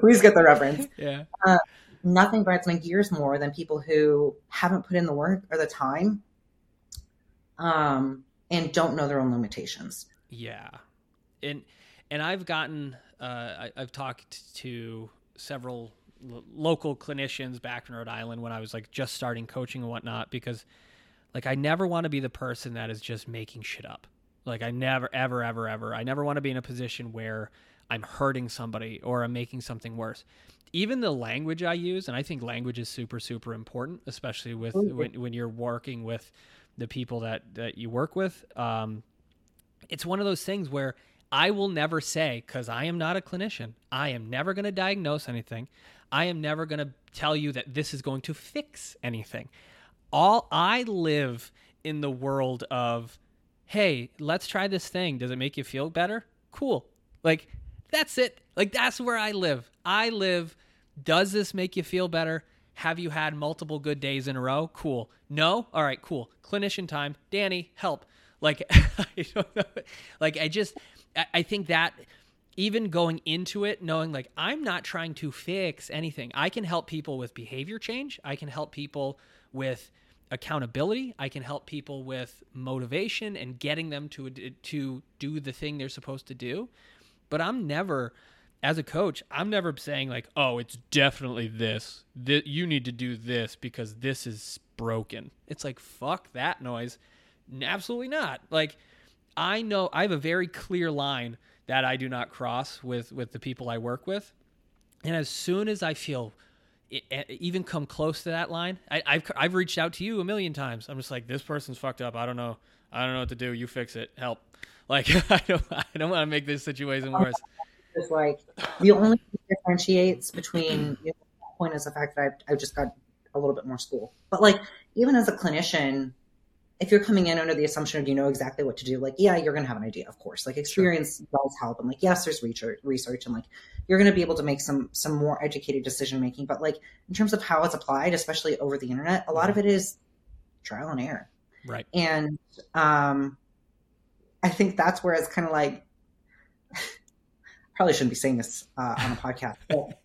Speaker 2: Please get the reference.
Speaker 1: Yeah. Uh,
Speaker 2: nothing grinds my gears more than people who haven't put in the work or the time um, and don't know their own limitations.
Speaker 1: Yeah. And, and I've gotten, uh, I, have talked to several lo- local clinicians back in Rhode Island when I was like just starting coaching and whatnot, because like I never want to be the person that is just making shit up. Like I never, ever, ever, ever, I never want to be in a position where I'm hurting somebody or I'm making something worse even the language I use, and I think language is super, super important, especially with mm-hmm. when, when you're working with the people that, that you work with. Um, it's one of those things where I will never say, because I am not a clinician, I am never going to diagnose anything. I am never going to tell you that this is going to fix anything. All I live in the world of, hey, let's try this thing. Does it make you feel better? Cool. Like, that's it. Like, that's where I live. I live does this make you feel better? Have you had multiple good days in a row? Cool. No? All right, cool. Clinician time. Dani, help. Like, I don't know. Like, I just, I think that even going into it, knowing like I'm not trying to fix anything, I can help people with behavior change. I can help people with accountability. I can help people with motivation and getting them to to do the thing they're supposed to do. But I'm never as a coach, I'm never saying like, "Oh, it's definitely this. That you need to do this because this is broken." It's like, "Fuck that noise." Absolutely not. Like I know I have a very clear line that I do not cross with with the people I work with. And as soon as I feel even come close to that line. I, have I've reached out to you a million times. I'm just like, this person's fucked up. I don't know. I don't know what to do. You fix it. Help. Like I don't I don't want to make this situation worse.
Speaker 2: It's like the only thing that differentiates between you know, point is the fact that I've, I've just got a little bit more school. But like even as a clinician, if you're coming in under the assumption of you know exactly what to do, like yeah, you're gonna have an idea, of course. Like experience sure. does help, and like yes, there's research, research, and like you're gonna be able to make some some more educated decision making. But like in terms of how it's applied, especially over the internet, a lot of mm-hmm. it is trial and error.
Speaker 1: Right.
Speaker 2: And um, I think that's where it's kind of like probably shouldn't be saying this uh, on a podcast, but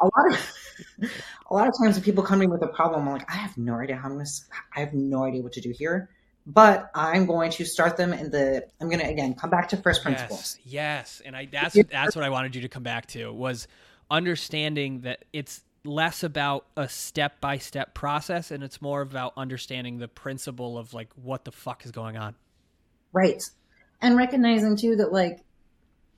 Speaker 2: a lot of a lot of times when people come to me with a problem, I'm like, I have no idea how I'm going to, I have no idea what to do here. But I'm going to start them in the. I'm going to again come back to first principles.
Speaker 1: Yes, yes, and I that's that's what I wanted you to come back to was understanding that it's less about a step by step process and it's more about understanding the principle of like what the fuck is going on.
Speaker 2: Right. And recognizing too that like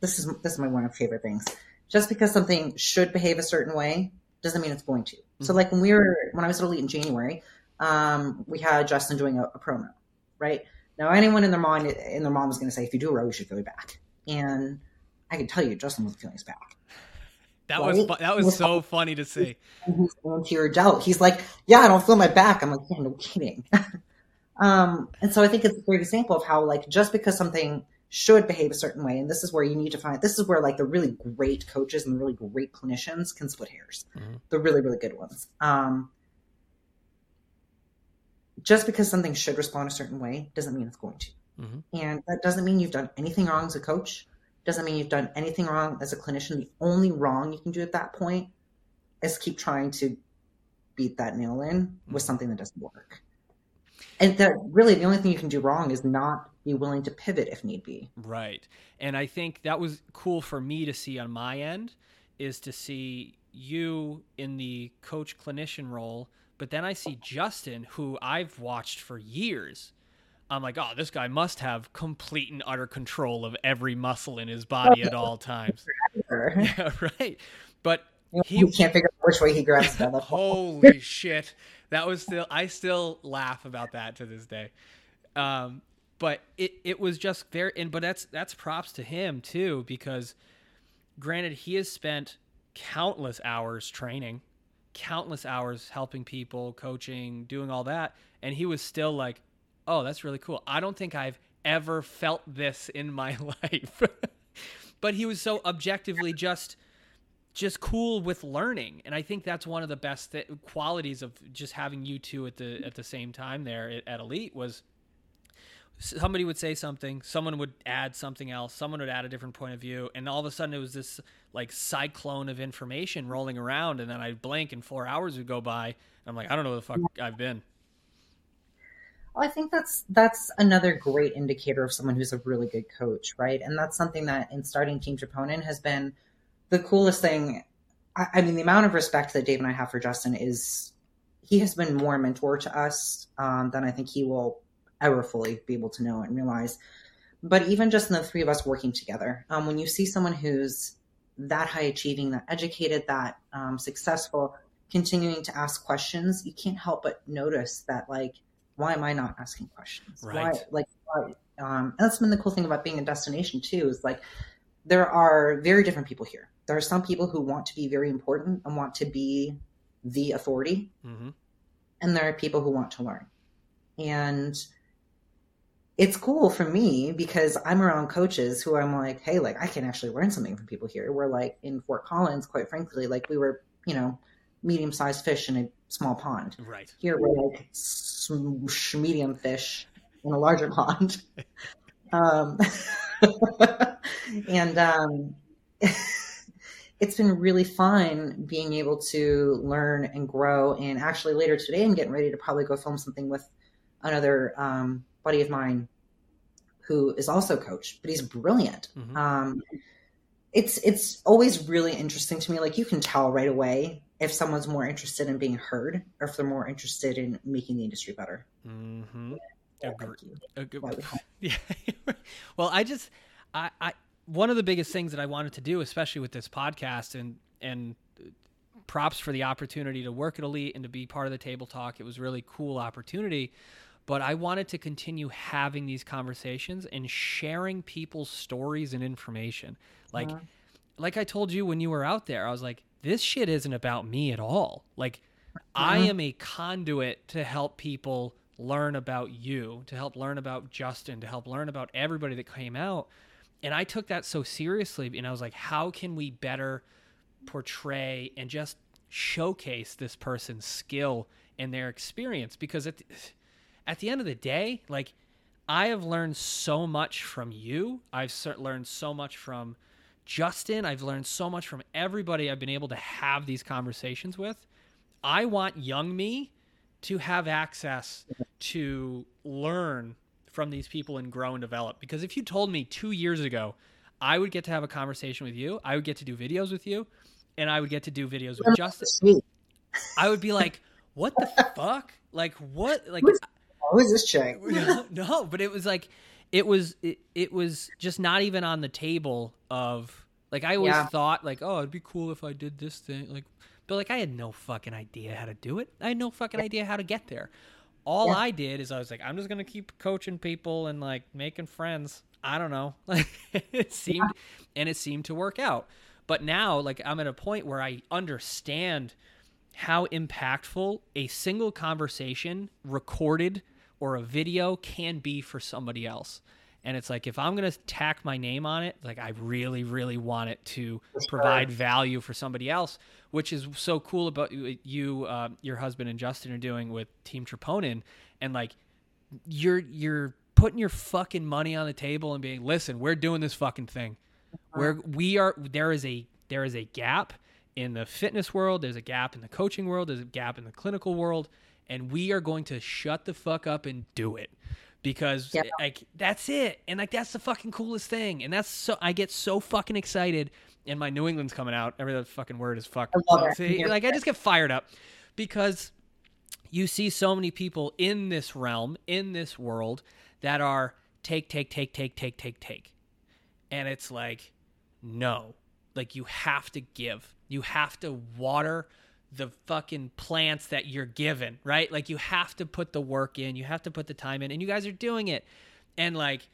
Speaker 2: this is this is my one of my favorite things. Just because something should behave a certain way doesn't mean it's going to. Mm-hmm. So like when we were when I was at Elite in January, um, we had Justin doing a, a promo, right? Now anyone in their mind in their mom was going to say, if you do a row, you should feel your back. And I can tell you, Justin wasn't feeling his back.
Speaker 1: That right? was that was, was so funny to see.
Speaker 2: He's anterior delt. He's like, yeah, I don't feel my back. I'm like, yeah, no kidding. um, and so I think it's a great example of how like just because something should behave a certain way. And this is where you need to find this is where like the really great coaches and the really great clinicians can split hairs. Mm-hmm. The really, really good ones. Um, just because something should respond a certain way doesn't mean it's going to. Mm-hmm. And that doesn't mean you've done anything wrong as a coach. Doesn't mean you've done anything wrong as a clinician. The only wrong you can do at that point is keep trying to beat that nail in mm-hmm. with something that doesn't work. And that really the only thing you can do wrong is not be willing to pivot if need be.
Speaker 1: Right. And I think that was cool for me to see on my end is to see you in the coach clinician role, but then I see Justin who I've watched for years. I'm like, oh, this guy must have complete and utter control of every muscle in his body at all times. yeah, right. But
Speaker 2: he you can't figure out which way he grabs
Speaker 1: Holy shit. That was still I still laugh about that to this day. Um, but it it was just very and but that's that's props to him too because granted he has spent countless hours training countless hours helping people coaching doing all that and he was still like oh that's really cool i don't think i've ever felt this in my life but he was so objectively just just cool with learning and i think that's one of the best th- qualities of just having you two at the at the same time there at, elite was somebody would say something, someone would add something else, someone would add a different point of view, and all of a sudden it was this like cyclone of information rolling around, and then I'd blink and four hours would go by. and I'm like, I don't know where the fuck I've been.
Speaker 2: Well, I think that's that's another great indicator of someone who's a really good coach, right? And that's something that in starting Team Troponin has been the coolest thing. I, I mean, the amount of respect that Dave and I have for Justin is he has been more a mentor to us um, than I think he will ever fully be able to know and realize. But even just in the three of us working together, um, when you see someone who's that high achieving, that educated, that um, successful, continuing to ask questions, you can't help but notice that, like, why am I not asking questions?
Speaker 1: Right.
Speaker 2: Why, like, why? Um, that's been the cool thing about being a destination too. Is like there are very different people here. There are some people who want to be very important and want to be the authority, mm-hmm. and there are people who want to learn. And it's cool for me because I'm around coaches who I'm like, hey, like I can actually learn something from people here. We're like in Fort Collins, quite frankly, like we were, you know, medium sized fish in a small pond.
Speaker 1: Right.
Speaker 2: Here we're like medium fish in a larger pond. um, and um, it's been really fun being able to learn and grow. And actually, later today, I'm getting ready to probably go film something with another um, buddy of mine who is also a coach, but he's brilliant. Mm-hmm. Um, it's it's always really interesting to me. Like you can tell right away if someone's more interested in being heard or if they're more interested in making the industry better.
Speaker 1: Mm-hmm. Yeah. well, I just I, I one of the biggest things that I wanted to do, especially with this podcast and and props for the opportunity to work at Elite and to be part of the table talk. It was really cool opportunity. But I wanted to continue having these conversations and sharing people's stories and information. Like uh-huh. like I told you when you were out there, I was like, this shit isn't about me at all. Like uh-huh. I am a conduit to help people learn about you, to help learn about Justin, to help learn about everybody that came out. And I took that so seriously and I was like, how can we better portray and just showcase this person's skill and their experience? Because at the, at the end of the day like i have learned so much from you. I've learned so much from justin. I've learned so much from everybody i've been able to have these conversations with. I want young me to have access to learn from these people and grow and develop because if you told me two years ago i would get to have a conversation with you i would get to do videos with you and I would get to do videos with Justin. I would be like, "What the fuck? Like what? Like
Speaker 2: who is this chick?"
Speaker 1: No, no, but it was like, it was it, it was just not even on the table of like I always yeah. thought like, "Oh, it'd be cool if I did this thing." Like, but like I had no fucking idea how to do it. I had no fucking idea how to get there. All yeah. I did is I was like, I'm just gonna keep coaching people and like making friends. I don't know. Like it seemed, and it seemed to work out. But now, like, I'm at a point where I understand how impactful a single conversation recorded or a video can be for somebody else. And it's like if I'm going to tack my name on it, like I really, really want it to provide value for somebody else, which is so cool about you, uh, your husband and Justin are doing with Team Troponin, and like you're you're putting your fucking money on the table and being, listen, we're doing this fucking thing. Where we are there is a there is a gap in the fitness world. There's a gap in the coaching world. There's a gap in the clinical world. And we are going to shut the fuck up and do it. Because like that's it. And like that's the fucking coolest thing. And that's so i get so fucking excited and my new england's coming out every other fucking word is fuck. So, see, like i just get fired up because you see so many people in this realm in this world that are take take take take take take take. And it's like no. Like you have to give. You have to water the fucking plants that you're given right? Like you have to put the work in. You have to put the time in. And you guys are doing it. And like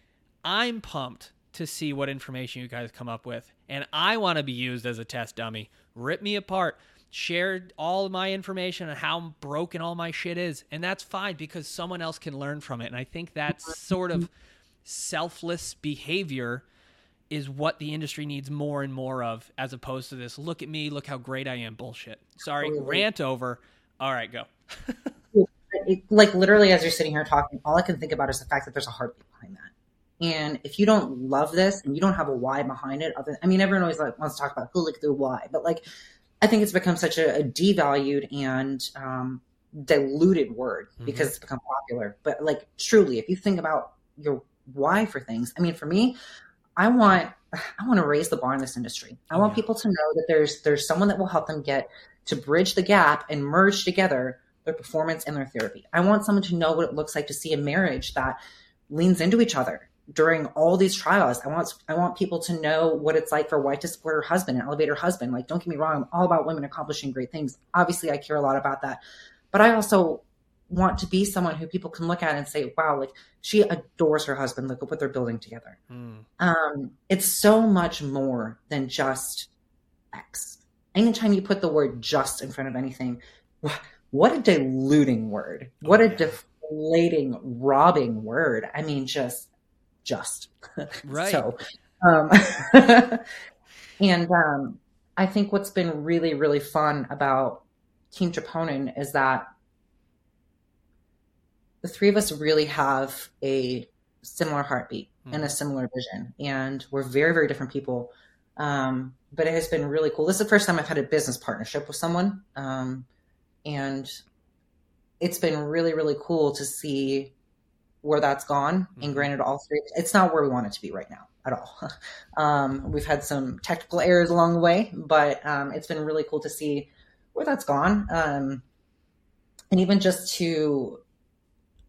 Speaker 1: i'm pumped to see what information you guys come up with and i want to be used as a test dummy rip me apart share all my information and how broken all my shit is and that's fine because someone else can learn from it and i think that sort of selfless behavior is what the industry needs more and more of, as opposed to this look at me, look how great I am bullshit. Sorry, totally. rant over. All right, go.
Speaker 2: like literally, as you're sitting here talking, all I can think about is the fact that there's a heartbeat behind that. And if you don't love this and you don't have a why behind it, other, I mean, everyone always like wants to talk about who like the why, but like, I think it's become such a, a devalued and um, diluted word mm-hmm. because it's become popular. But like, truly, if you think about your why for things, I mean, for me, I want I want to raise the bar in this industry. I want yeah. people to know that there's there's someone that will help them get to bridge the gap and merge together their performance and their therapy. I want someone to know what it looks like to see a marriage that leans into each other during all these trials. I want I want people to know what it's like for a wife to support her husband and elevate her husband. Like, don't get me wrong, I'm all about women accomplishing great things. Obviously, I care a lot about that. But I also want to be someone who people can look at and say, wow, like she adores her husband. Look at what they're building together. Mm. Um, it's so much more than just X. Anytime you put the word just in front of anything, what a diluting word. What a deflating, robbing word. I mean, just, just.
Speaker 1: Right.
Speaker 2: so, um, and um, I think what's been really, really fun about Team Troponin is that the three of us really have a similar heartbeat mm. and a hmm. similar vision, and we're very, very different people. Um, but it has been really cool. This is the first time I've had a business partnership with someone, um, and it's been really, really cool to see where that's gone. Mm. And granted, all three, it's not where we want it to be right now at all. um, we've had some technical errors along the way, but um, it's been really cool to see where that's gone. Um, and even just to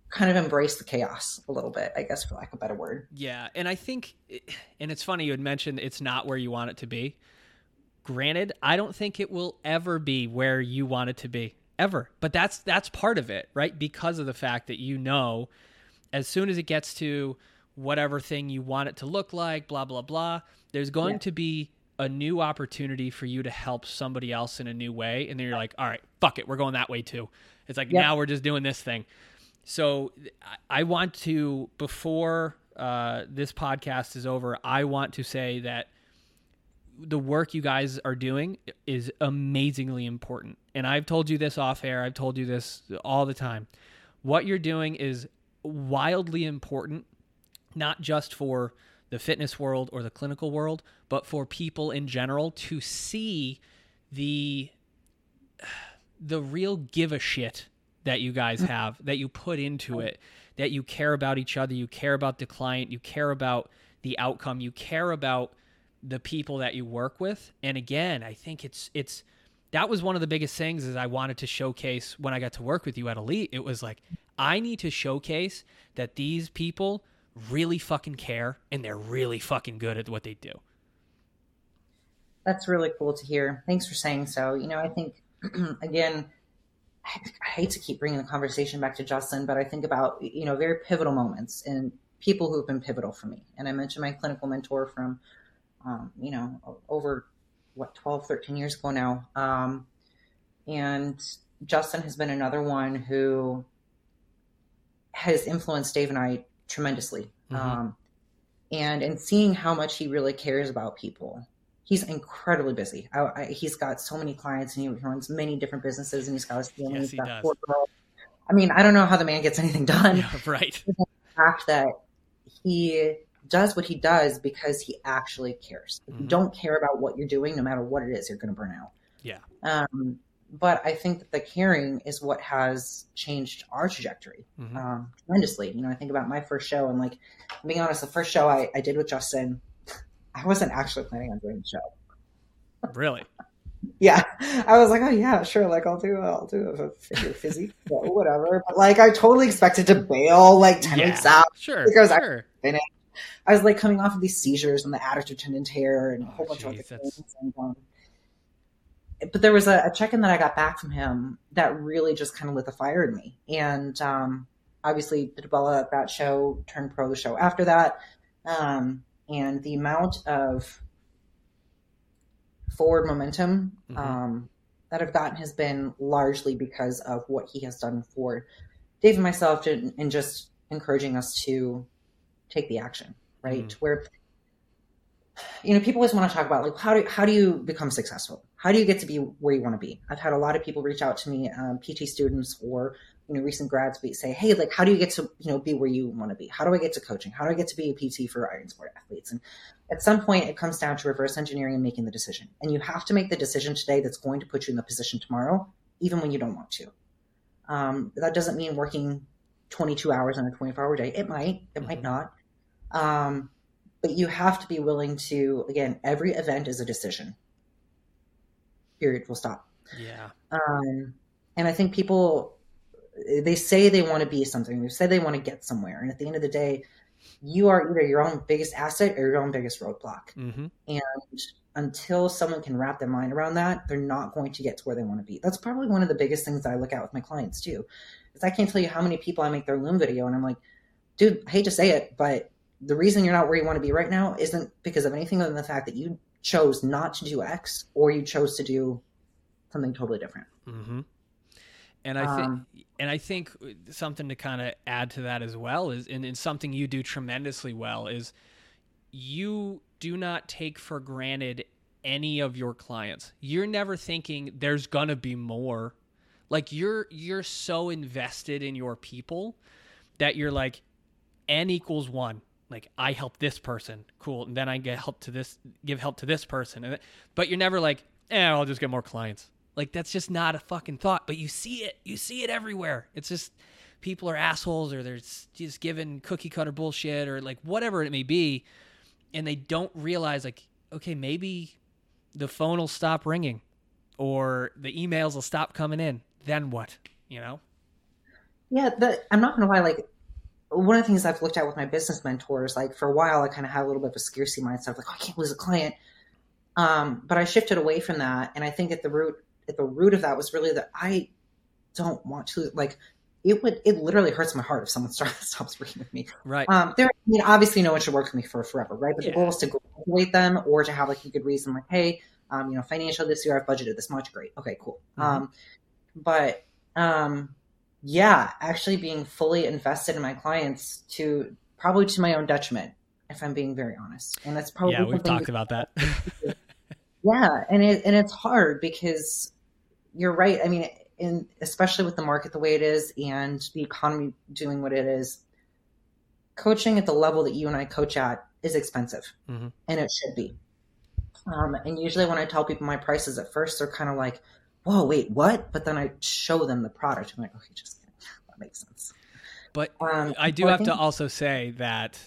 Speaker 2: kind of embrace the chaos a little bit, I guess, for lack of a better word.
Speaker 1: Yeah. And I think, and it's funny you had mentioned it's not where you want it to be. granted, I don't think it will ever be where you want it to be ever. But that's that's part of it, right? Because of the fact that you know as soon as it gets to whatever thing you want it to look like, blah blah blah, there's going yeah. to be a new opportunity for you to help somebody else in a new way and then you're like, "All right, fuck it, we're going that way too." It's like now we're just doing this thing. So I want to before uh, this podcast is over, I want to say that the work you guys are doing is amazingly important. And I've told you this off air, I've told you this all the time. What you're doing is wildly important, not just for the fitness world or the clinical world, but for people in general to see the the real give a shit that you guys mm. have, that you put into it, that you care about each other, you care about the client, you care about the outcome, you care about the people that you work with. And again, I think it's it's that was one of the biggest things is I wanted to showcase when I got to work with you at Elite. It was like I need to showcase that these people really fucking care and they're really fucking good at what they do.
Speaker 2: That's really cool to hear. Thanks for saying so. You know, I think again, I, I hate to keep bringing the conversation back to Justin, but I think about you know very pivotal moments and people who have been pivotal for me. And I mentioned my clinical mentor from um, you know, over what 12, 13 years ago now. Um, and Justin has been another one who has influenced Dave and I tremendously. Mm-hmm. Um, and in seeing how much he really cares about people, he's incredibly busy. I, I, he's got so many clients and he runs many different businesses and he's got his family. Yes, he does. I mean, I don't know how the man gets anything done.
Speaker 1: Yeah, right.
Speaker 2: The fact that he does what he does because he actually cares. If mm-hmm. you don't care about what you're doing, no matter what it is, you're going to burn out.
Speaker 1: Yeah.
Speaker 2: Um, but I think that the caring is what has changed our trajectory mm-hmm. um, tremendously. You know, I think about my first show and like, being honest, the first show I, I did with Justin, I wasn't actually planning on doing the show.
Speaker 1: Really?
Speaker 2: yeah, I was like, oh yeah, sure. Like I'll do, I'll do a figure fizzy, whatever. But like, I totally expected to bail like ten yeah, weeks out.
Speaker 1: Sure, because sure.
Speaker 2: I finished I was like coming off of these seizures and the adductor tendon tear and a whole oh, bunch geez, of other things. And, um, but there was a, a check-in that I got back from him that really just kind of lit the fire in me. And um, obviously, the DeBella that show turned pro the show after that, um, and the amount of forward momentum mm-hmm. um, that I've gotten has been largely because of what he has done for Dave and myself, and just encouraging us to take the action right? Mm. Where you know people always want to talk about like how do how do you become successful? How do you get to be where you want to be? I've had a lot of people reach out to me, um, PT students or you know recent grads, be say, hey, like how do you get to you know be where you want to be? How do I get to coaching? How do I get to be a PT for iron sport athletes? And at some point, it comes down to reverse engineering and making the decision. And you have to make the decision today that's going to put you in the position tomorrow, even when you don't want to. Um, that doesn't mean working 22 hours on a 24 hour day. It might, it mm-hmm. might not. Um, but you have to be willing to, again, every event is a decision. Period. will stop.
Speaker 1: Yeah.
Speaker 2: Um, and I think people, they say they want to be something, they say they want to get somewhere. And at the end of the day, you are either your own biggest asset or your own biggest roadblock. Mm-hmm. And until someone can wrap their mind around that, they're not going to get to where they want to be. That's probably one of the biggest things that I look at with my clients too. Is I can't tell you how many people I make their loom video and I'm like, dude, I hate to say it, but the reason you're not where you want to be right now isn't because of anything other than the fact that you chose not to do X or you chose to do something totally different.
Speaker 1: Mm-hmm. And I think, um, and I think something to kind of add to that as well is, and, and something you do tremendously well is you do not take for granted any of your clients. You're never thinking there's gonna be more. Like you're you're so invested in your people that you're like n equals one like I help this person, cool, and then I get help to this, give help to this person, and but you're never like, eh, I'll just get more clients. Like that's just not a fucking thought. But you see it, you see it everywhere. It's just people are assholes, or they're just giving cookie cutter bullshit, or like whatever it may be, and they don't realize like, okay, maybe the phone will stop ringing, or the emails will stop coming in. Then what? You know?
Speaker 2: Yeah, the, I'm not gonna lie. Like one of the things I've looked at with my business mentors, like for a while, I kind of had a little bit of a scarcity mindset, like, oh, I can't lose a client. Um, but I shifted away from that, and I think at the root at the root of that was really that I don't want to like it would it literally hurts my heart if someone starts stops working with me.
Speaker 1: Right.
Speaker 2: Um, there, I mean, obviously, no one should work with me for forever, right? But
Speaker 1: Yeah.
Speaker 2: the goal is to graduate them or to have like a good reason, like, hey, um, you know, financial this year I've budgeted this much, great, okay, cool.
Speaker 1: Mhm.
Speaker 2: Um, but um, yeah, actually being fully invested in my clients to probably to my own detriment, if I'm being very honest, and that's probably
Speaker 1: yeah, we've talked about that.
Speaker 2: yeah, and it and it's hard because you're right. I mean, in especially with the market the way it is and the economy doing what it is, coaching at the level that you and I coach at is expensive,
Speaker 1: Mhm.
Speaker 2: and it should be. Um, and usually, when I tell people my prices at first, they're kind of like, "Whoa, wait, what?" But then I show them the product. I'm like, "Okay, just kidding. that makes sense."
Speaker 1: But
Speaker 2: Um,
Speaker 1: I do have
Speaker 2: think-
Speaker 1: to also say that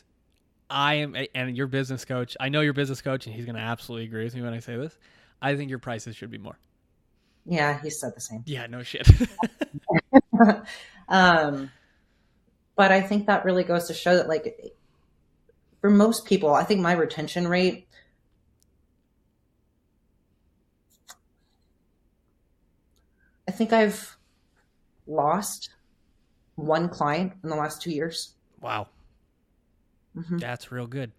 Speaker 1: I am, and your business coach, I know your business coach, and he's going to absolutely agree with me when I say this. I think your prices should be more.
Speaker 2: Yeah, he said the same.
Speaker 1: Yeah, no shit.
Speaker 2: um, but I think that really goes to show that, like, for most people, I think my retention rate. I think I've lost one client in the last two years.
Speaker 1: wow,
Speaker 2: hmm
Speaker 1: that's real good.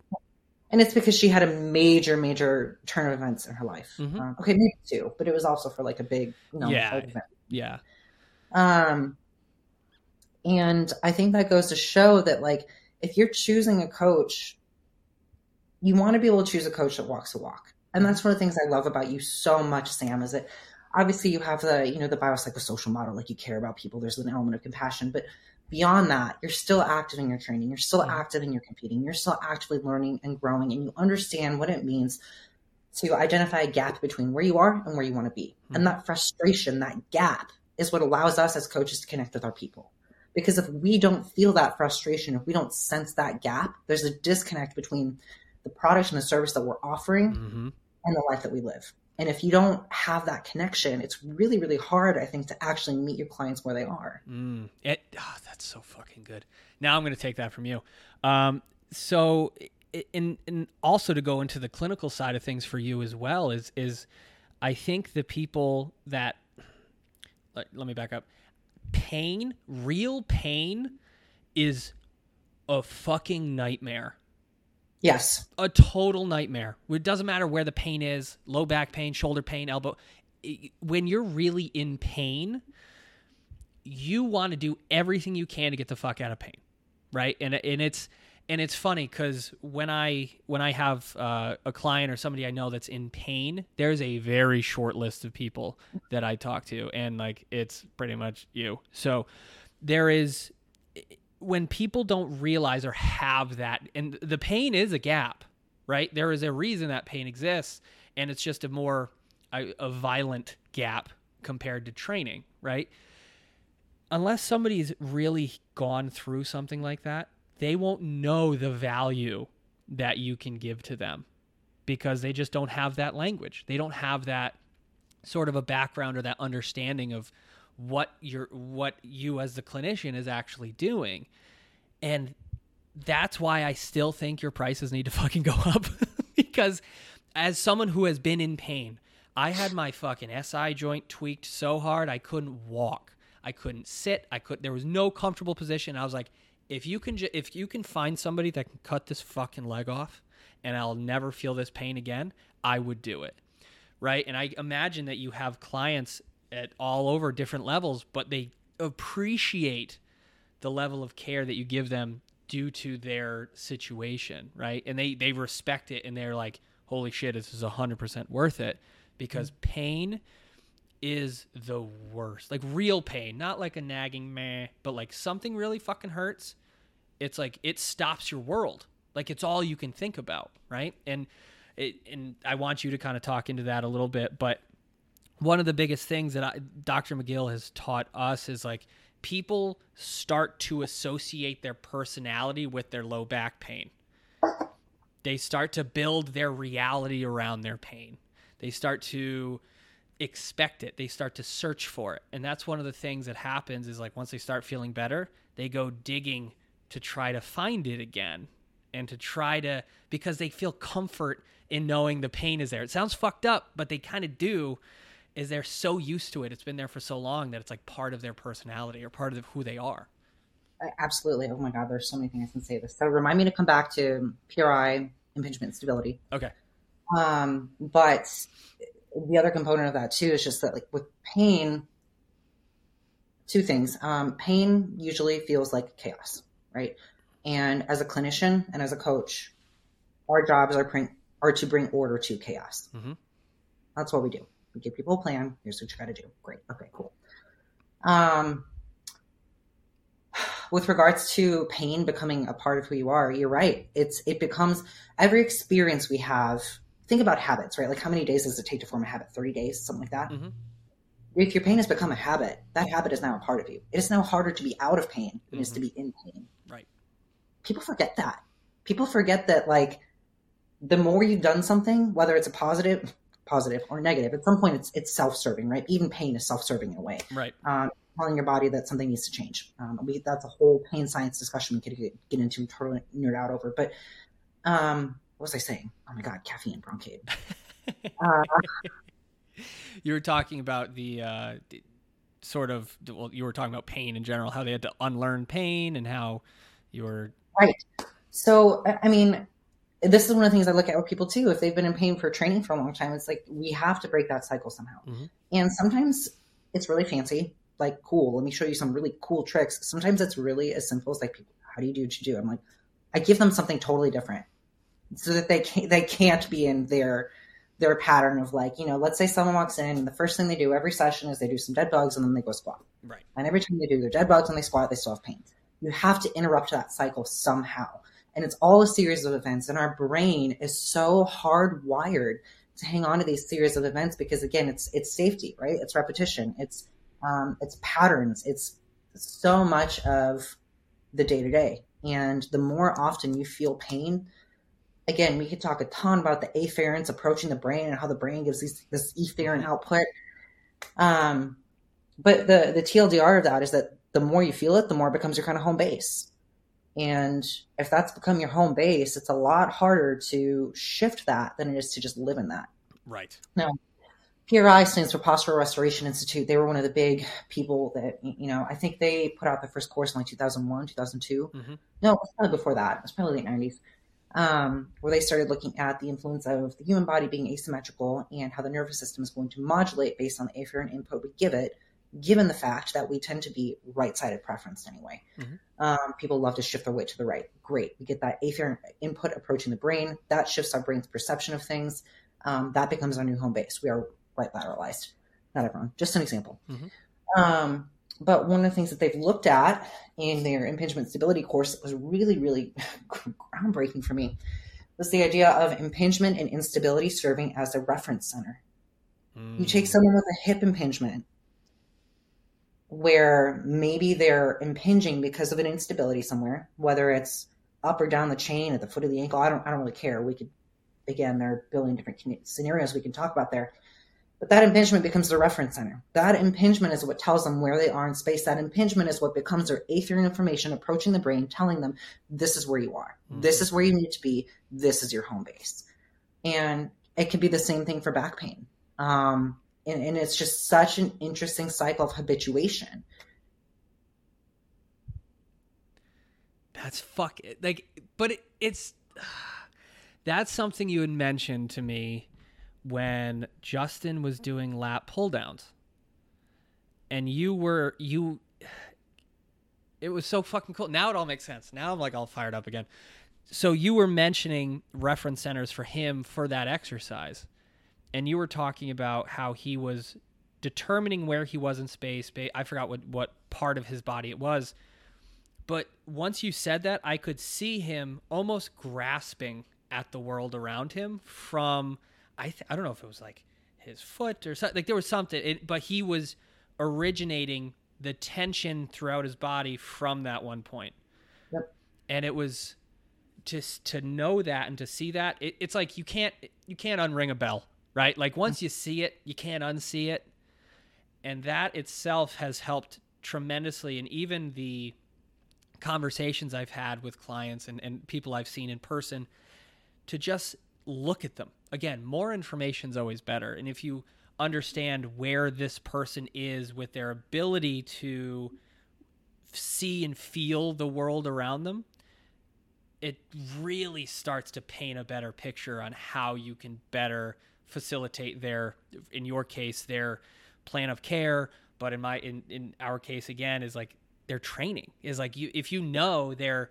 Speaker 2: And it's because she had a major, major turn of events in her life.
Speaker 1: Mhm.
Speaker 2: Um, okay, maybe two, but it was also for like a big, you know,
Speaker 1: Yeah.
Speaker 2: event.
Speaker 1: Yeah.
Speaker 2: Um, and I think that goes to show that, like, if you're choosing a coach, you want to be able to choose a coach that walks the walk. And that's one of the things I love about you so much, Sam, is that obviously you have the, you know, the biopsychosocial model, like you care about people. There's an element of compassion, but beyond that, you're still active in your training. You're still
Speaker 1: Mhm.
Speaker 2: active in your competing. You're still actively learning and growing, and you understand what it means to identify a gap between where you are and where you want to be.
Speaker 1: Mhm.
Speaker 2: And that frustration, that gap, is what allows us as coaches to connect with our people. Because if we don't feel that frustration, if we don't sense that gap, there's a disconnect between the product and the service that we're offering
Speaker 1: hmm
Speaker 2: and the life that we live. And if you don't have that connection, it's really, really hard, I think, to actually meet your clients where they are.
Speaker 1: Mm, it, oh, that's so fucking good. Now I'm going to take that from you. Um, so, and also to go into the clinical side of things for you as well is is I think the people that let, let me back up. Pain, real pain, is a fucking nightmare.
Speaker 2: Yes.
Speaker 1: a total nightmare. It doesn't matter where the pain is low back pain, shoulder pain, elbow. When you're really in pain, you want to do everything you can to get the fuck out of pain, right? And and it's and it's funny because when I when I have uh, a client or somebody I know that's in pain, there's a very short list of people that I talk to, and like it's pretty much you. So there is when people don't realize or have that, and the pain is a gap, right? There is a reason that pain exists, and it's just a more a, a violent gap compared to training, right? Unless somebody's really gone through something like that, they won't know the value that you can give to them because they just don't have that language. They don't have that sort of a background or that understanding of what you're what you as the clinician is actually doing. And that's why I still think your prices need to fucking go up because as someone who has been in pain, I had my fucking SI joint tweaked so hard I couldn't walk. I couldn't sit. I could there was no comfortable position. I was like if you can ju- if you can find somebody that can cut this fucking leg off and I'll never feel this pain again, I would do it. Right? And I imagine that you have clients at all over different levels, but they appreciate the level of care that you give them due to their situation, right? And they they respect it and they're like, "Holy shit, this is 100% worth it." Because mm-hmm. pain is the worst. Like real pain, not like a nagging meh, but like something really fucking hurts. It's like it stops your world. Like it's all you can think about, right? And it, and I want you to kind of talk into that a little bit, but one of the biggest things that I, Dr. McGill has taught us is like people start to associate their personality with their low back pain. They start to build their reality around their pain. They start to expect it. They start to search for it. And that's one of the things that happens is like once they start feeling better, they go digging to try to find it again. and to try to because they feel comfort in knowing the pain is there. It sounds fucked up, but they kind of do is they're so used to it. It's been there for so long that it's like part of their personality or part of who they are.
Speaker 2: Absolutely. Oh my God, there's so many things I can say this. So remind me to come back to PRI, impingement stability.
Speaker 1: Okay.
Speaker 2: Um, but the other component of that too is just that like with pain, two things. Um, pain usually feels like chaos, right? And as a clinician and as a coach, our jobs are, bring, are to bring order to chaos.
Speaker 1: Mhm.
Speaker 2: That's what we do. We give people a plan. Here's what you got to do. Great. Okay, cool. Um, with regards to pain becoming a part of who you are, you're right. It's it becomes every experience we have. Think about habits, right? Like how many days does it take to form a habit? Thirty days, something like that.
Speaker 1: Mhm.
Speaker 2: If your pain has become a habit, that habit is now a part of you. It is now harder to be out of pain than it is to be in pain.
Speaker 1: Right.
Speaker 2: People forget that. People forget that like the more you've done something, whether it's a positive, positive or negative, at some point it's it's self-serving, right? Even pain is self-serving in a way
Speaker 1: Right.
Speaker 2: um, telling your body that something needs to change. Um, we, that's a whole pain science discussion we could get, get into and totally nerd out over. But um, what was I saying? Oh my god, caffeine bronchite. uh,
Speaker 1: You were talking about the uh, sort of well, you were talking about pain in general, how they had to unlearn pain, and how you were
Speaker 2: right. So I mean, this is one of the things I look at with people too. If they've been in pain for training for a long time, it's like we have to break that cycle somehow.
Speaker 1: Mhm.
Speaker 2: And sometimes it's really fancy, like cool. Let me show you some really cool tricks. Sometimes it's really as simple as like, people, how do you do what you do? I'm like, I give them something totally different so that they can't, they can't be in their their pattern of like, you know, let's say someone walks in and the first thing they do every session is they do some dead bugs and then they go squat.
Speaker 1: right.
Speaker 2: And every time they do their dead bugs and they squat, they still have pain. You have to interrupt that cycle somehow. And it's all a series of events. And our brain is so hardwired to hang on to these series of events because again, it's it's safety, right? It's repetition. It's um, it's patterns. It's so much of the day to day. And the more often you feel pain, again, we could talk a ton about the afferents approaching the brain and how the brain gives these, this efferent output. Um, but the the TLDR of that is that the more you feel it, the more it becomes your kind of home base. And if that's become your home base, it's a lot harder to shift that than it is to just live in that.
Speaker 1: Right.
Speaker 2: Now, PRI stands for Postural Restoration Institute. They were one of the big people that, you know, I think they put out the first course in like 2001, 2002.
Speaker 1: Mhm.
Speaker 2: No, it was probably before that. It was probably late 90s, um, where they started looking at the influence of the human body being asymmetrical and how the nervous system is going to modulate based on the afferent input we give it, given the fact that we tend to be right sided preferenced anyway.
Speaker 1: Mhm.
Speaker 2: Um, people love to shift their weight to the right. Great. We get that afferent input approaching the brain. That shifts our brain's perception of things. Um, that becomes our new home base. We are right lateralized. Not everyone, just an example.
Speaker 1: Mhm.
Speaker 2: Um, but one of the things that they've looked at in their impingement stability course that was really, really groundbreaking for me was the idea of impingement and instability serving as a reference center. You take
Speaker 1: Mm.
Speaker 2: someone with a hip impingement where maybe they're impinging because of an instability somewhere, whether it's up or down the chain at the foot of the ankle. I don't, I don't really care. We could, again, there are a billion different scenarios we can talk about there. But that impingement becomes the reference center. That impingement is what tells them where they are in space. That impingement is what becomes their afferent information approaching the brain, telling them this is where you are. This is where you need to be. This is your home base. And it could be the same thing for back pain. Um, and, and it's just such an interesting cycle of habituation.
Speaker 1: That's fuck it. like, but it, it's that's something you had mentioned to me when Justin was doing lap pull downs, and you were you. It was so fucking cool. Now it all makes sense. Now I'm like all fired up again. So you were mentioning reference centers for him for that exercise, and you were talking about how he was determining where he was in space. I forgot what what part of his body it was but once you said that, I could see him almost grasping at the world around him from I th- I don't know if it was like his foot or something. Like there was something, it, but he was originating the tension throughout his body from that one point.
Speaker 2: Yep.
Speaker 1: And it was just to know that and to see that it, it's like you can't you can't unring a bell, right? Like once you see it, you can't unsee it, and that itself has helped tremendously. And even the conversations I've had with clients and, and people I've seen in person to just look at them. Again, more information is always better. And if you understand where this person is with their ability to see and feel the world around them, it really starts to paint a better picture on how you can better facilitate their in your case their plan of care. But in my in, in our case again is like their training is like you if you know they're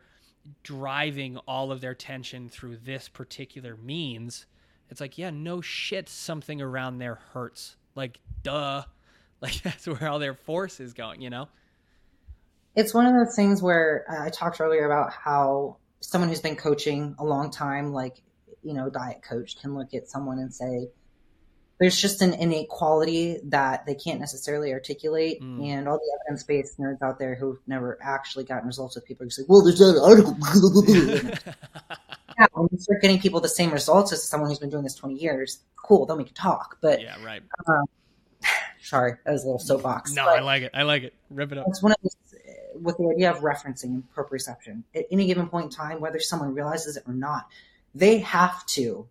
Speaker 1: driving all of their tension through this particular means it's like yeah no shit something around there hurts. Like duh. Like that's where all their force is going you know?
Speaker 2: It's one of those things where uh, i talked earlier about how someone who's been coaching a long time like you know diet coach can look at someone and say there's just an innate quality that they can't necessarily articulate. Mm. And all the evidence based nerds out there who've never actually gotten results with people are just like, well, there's that article. yeah, when you start getting people the same results as someone who's been doing this 20 years, cool, then we can talk. But
Speaker 1: yeah, right.
Speaker 2: Um, sorry, that was a little soapbox.
Speaker 1: No, I like it. I like it. Rip it up.
Speaker 2: It's one of those, with the idea of referencing and proprioception. At any given point in time, whether someone realizes it or not, they have to,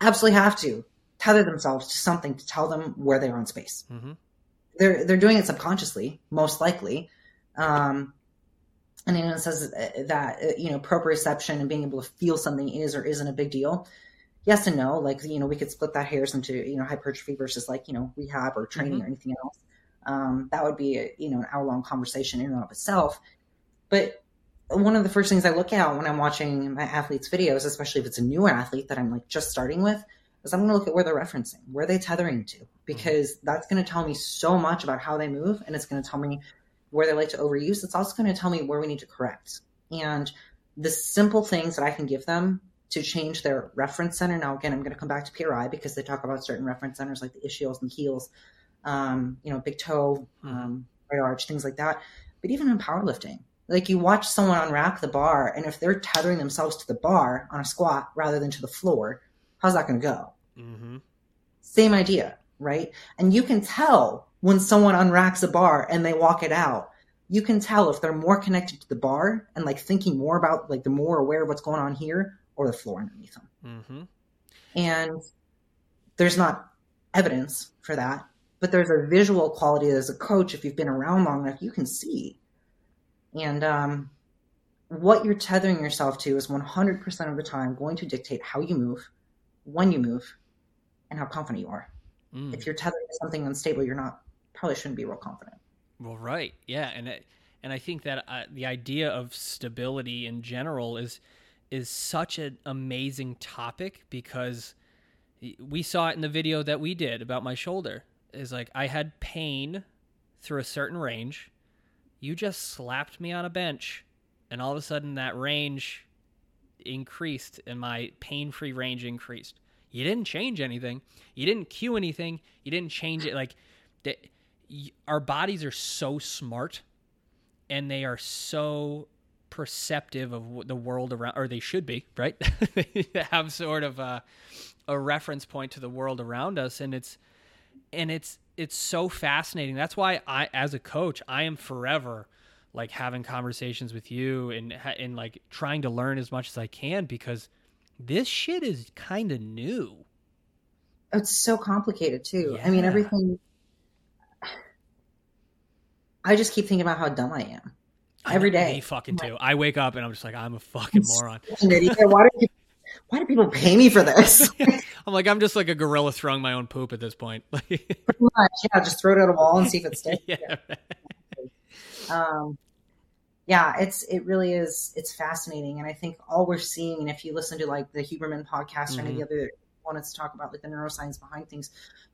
Speaker 2: absolutely have to tether themselves to something to tell them where they are in space. Mm-hmm. They're they're doing it subconsciously, most likely. Um, and anyone says that you know proprioception and being able to feel something is or isn't a big deal. Yes and no. Like you know, we could split that hairs into you know hypertrophy versus like you know rehab or training mm-hmm. or anything else. Um, that would be a, you know an hour long conversation in and of itself. But one of the first things I look at when I'm watching my athletes' videos, especially if it's a newer athlete that I'm like just starting with, is I'm going to look at where they're referencing, where they're tethering to, because mm-hmm. that's going to tell me so much about how they move, and it's going to tell me where they like to overuse. It's also going to tell me where we need to correct. And the simple things that I can give them to change their reference center. Now, again, I'm going to come back to PRI because they talk about certain reference centers like the ischials and heels, um, you know, big toe, mm-hmm. um, right arch, things like that. But even in powerlifting, like you watch someone unwrap the bar, and if they're tethering themselves to the bar on a squat rather than to the floor, how's that going to go? Mm-hmm. Same idea, right? And you can tell when someone unracks a bar and they walk it out. You can tell if they're more connected to the bar and like thinking more about like they're more aware of what's going on here or the floor underneath them. Mm-hmm. And there's not evidence for that, but there's a visual quality as a coach. If you've been around long enough, you can see. And um, what you're tethering yourself to is 100% of the time going to dictate how you move, when you move, and how confident you are. Mm. If you're tethered to something unstable, you're not probably shouldn't be real confident.
Speaker 1: Well, right, yeah, and it, and I think that uh, the idea of stability in general is is such an amazing topic because we saw it in the video that we did about my shoulder. Is like I had pain through a certain range. You just slapped me on a bench, and all of a sudden that range increased and my pain-free range increased. You didn't change anything. You didn't cue anything. You didn't change it. Like our bodies are so smart, and they are so perceptive of the world around, or they should be, right? they have sort of a, a reference point to the world around us, and it's and it's it's so fascinating. That's why I, as a coach, I am forever like having conversations with you and and like trying to learn as much as I can because this shit is kind of new.
Speaker 2: It's so complicated too. Yeah. I mean, everything. I just keep thinking about how dumb I am every day.
Speaker 1: Me fucking too. I wake up and I'm just like, I'm a fucking moron.
Speaker 2: why do why do people pay me for this?
Speaker 1: I'm like, I'm just like a gorilla throwing my own poop at this point.
Speaker 2: Pretty much, yeah. Just throw it at a wall and see if it sticks. yeah. yeah. Um, yeah, it's it really is it's fascinating, and I think all we're seeing, and if you listen to like the Huberman podcast mm-hmm. or any of the other ones to talk about like the neuroscience behind things,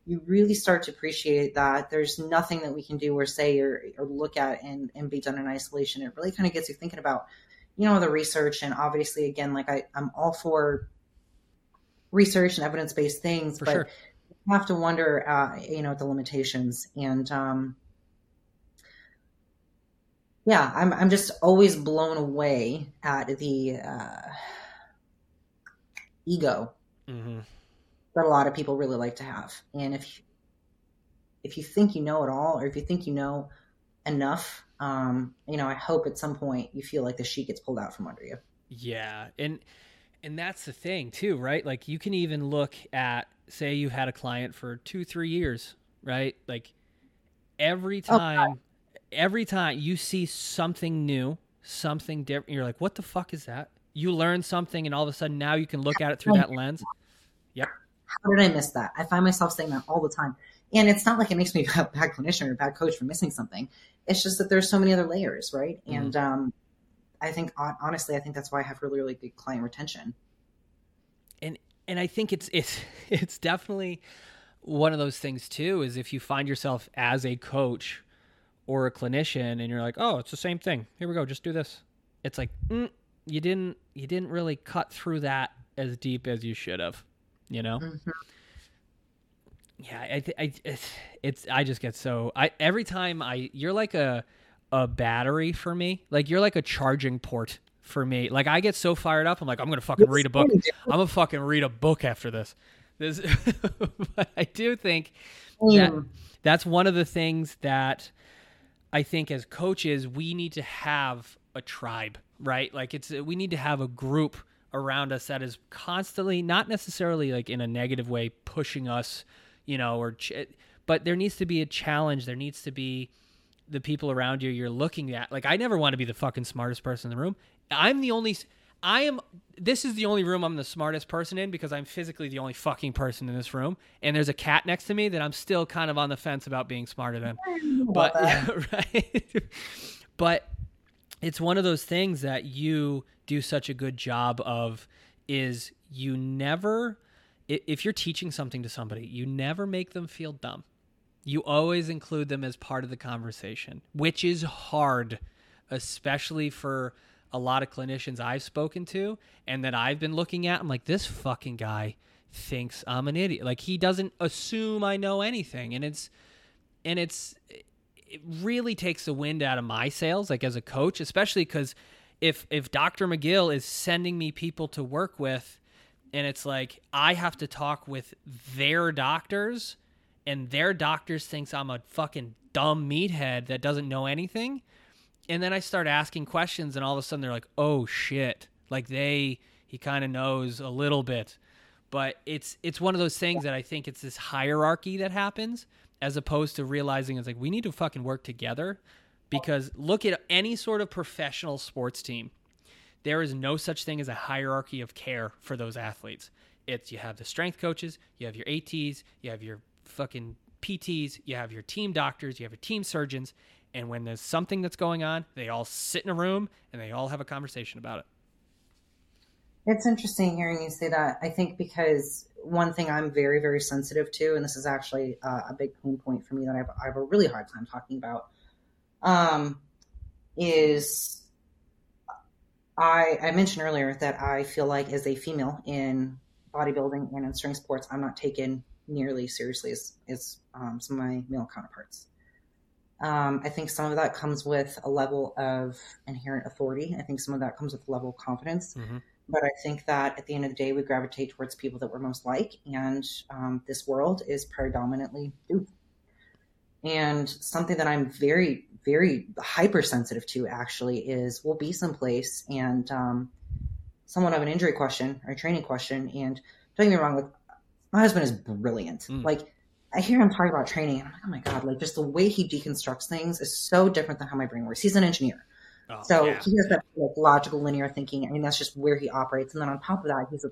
Speaker 2: you really start to appreciate that there's nothing that we can do or say or, or look at and, and be done in isolation. It really kind of gets you thinking about, you know, the research and obviously again, like I, I'm all for research and evidence based things, for but sure. you have to wonder, uh, you know, the limitations and um, yeah, I'm I'm just always blown away at the uh, ego mm-hmm. that a lot of people really like to have. And if if you think you know it all, or if you think you know enough, um, you know, I hope at some point you feel like the sheet gets pulled out from under you.
Speaker 1: Yeah, and and that's the thing too, right? Like you can even look at say you had a client for 2 3 years, right? Like every time oh, every time you see something new, something different, you're like, "What the fuck is that?" You learn something and all of a sudden now you can look at it through that lens. Yep.
Speaker 2: How did I miss that? I find myself saying that all the time. And it's not like it makes me a bad clinician or a bad coach for missing something. It's just that there's so many other layers, right? Mm-hmm. And um, I think honestly, I think that's why I have really, really good client retention.
Speaker 1: And and I think it's it's it's definitely one of those things too. Is if you find yourself as a coach or a clinician, and you're like, oh, it's the same thing. Here we go, just do this. It's like mm, you didn't you didn't really cut through that as deep as you should have. You know. Mm-hmm yeah, I, I, it's, it's, I just get so, I, every time I, you're like a, a battery for me. Like you're like a charging port for me. Like I get so fired up. I'm like, I'm going to fucking read a book. I'm going to fucking read a book after this. This, but I do think that mm. that's one of the things that I think as coaches, we need to have a tribe, right? Like it's, we need to have a group around us that is constantly, not necessarily like in a negative way, pushing us you know, or ch- but there needs to be a challenge. There needs to be the people around you you're looking at. Like I never want to be the fucking smartest person in the room. I'm the only I am this is the only room I'm the smartest person in because I'm physically the only fucking person in this room and there's a cat next to me that I'm still kind of on the fence about being smarter than. But yeah, right. but it's one of those things that you do such a good job of is you never if you're teaching something to somebody, you never make them feel dumb. You always include them as part of the conversation, which is hard, especially for a lot of clinicians I've spoken to and that I've been looking at. I'm like, this fucking guy thinks I'm an idiot. Like he doesn't assume I know anything. And it's, and it's, it really takes the wind out of my sails, like as a coach, especially because if, if Dr. McGill is sending me people to work with, and it's like I have to talk with their doctors and their doctors thinks I'm a fucking dumb meathead that doesn't know anything. And then I start asking questions and all of a sudden they're like, "Oh shit." Like they he kind of knows a little bit. But it's it's one of those things that I think it's this hierarchy that happens as opposed to realizing it's like we need to fucking work together because look at any sort of professional sports team there is no such thing as a hierarchy of care for those athletes. It's you have the strength coaches, you have your ATs, you have your fucking PTs, you have your team doctors, you have your team surgeons, and when there's something that's going on, they all sit in a room and they all have a conversation about it.
Speaker 2: It's interesting hearing you say that. I think because one thing I'm very, very sensitive to, and this is actually uh, a big pain point for me that I've, I have a really hard time talking about, um, is I, I mentioned earlier that I feel like as a female in bodybuilding and in strength sports, I'm not taken nearly seriously as, as um, some of my male counterparts. Um, I think some of that comes with a level of inherent authority. I think some of that comes with a level of confidence. Mm-hmm. But I think that at the end of the day, we gravitate towards people that we're most like. And um, this world is predominantly dudes. And something that I'm very, very hypersensitive to actually is we'll be someplace and um, someone have an injury question or a training question. And don't get me wrong, like my husband is brilliant. Mm. Like I hear him talk about training and I'm like, oh my God, like just the way he deconstructs things is so different than how my brain works. He's an engineer. Oh, so yeah. he has that like, logical linear thinking. I mean, that's just where he operates. And then on top of that, he's a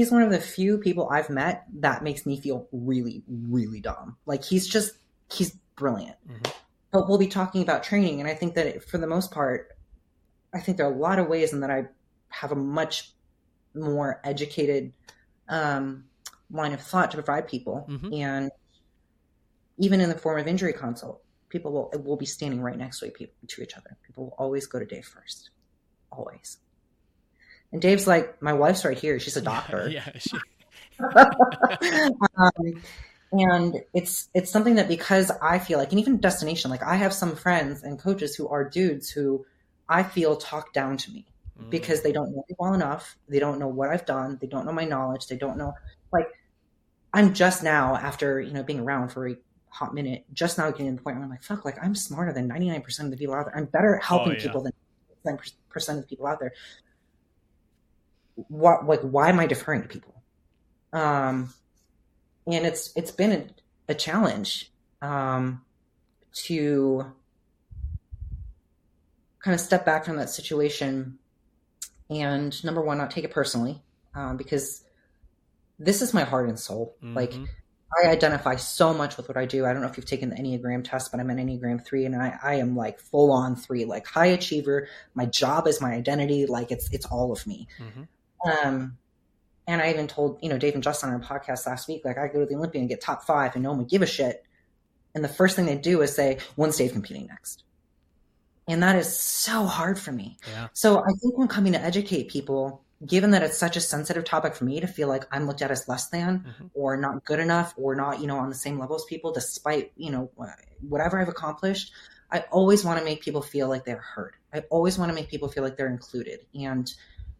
Speaker 2: he's one of the few people I've met that makes me feel really, really dumb. Like he's just, he's brilliant. Mm-hmm. But we'll be talking about training. And I think that it, for the most part, I think there are a lot of ways in that I have a much more educated um, line of thought to provide people. Mm-hmm. And even in the form of injury consult, people will, will be standing right next to, to each other. People will always go to Dave first. Always. And Dave's like, my wife's right here. She's a doctor. yeah. She... um, and it's it's something that because I feel like, and even destination, like I have some friends and coaches who are dudes who I feel talk down to me mm. because they don't know me well enough. They don't know what I've done. They don't know my knowledge. They don't know like I'm just now after you know being around for a hot minute, just now getting to the point where I'm like, fuck, like I'm smarter than 99% of the people out there. I'm better at helping
Speaker 1: Oh, yeah.
Speaker 2: people than 99% of the people out there. What, like, why am I deferring to people? Um, and it's, it's been a, a challenge, um, to kind of step back from that situation and number one, not take it personally, um, because this is my heart and soul. Like,
Speaker 1: Mhm.
Speaker 2: I identify so much with what I do. I don't know if you've taken the Enneagram test, but I'm an Enneagram three, and I, I am like full on three, like high achiever. My job is my identity. Like it's it's all of me.
Speaker 1: Mhm.
Speaker 2: Um, and I even told you know Dave and Justin on our podcast last week, like I go to the Olympia and get top five, and no one would give a shit. And the first thing they do is say, "When's Dave competing next?" And that is so hard for me.
Speaker 1: yeah
Speaker 2: So I think when coming to educate people, given that it's such a sensitive topic for me to feel like I'm looked at as less than
Speaker 1: Mhm.
Speaker 2: or not good enough or not, you know, on the same level as people, despite, you know, whatever I've accomplished, I always want to make people feel like they're heard. I always want to make people feel like they're included. And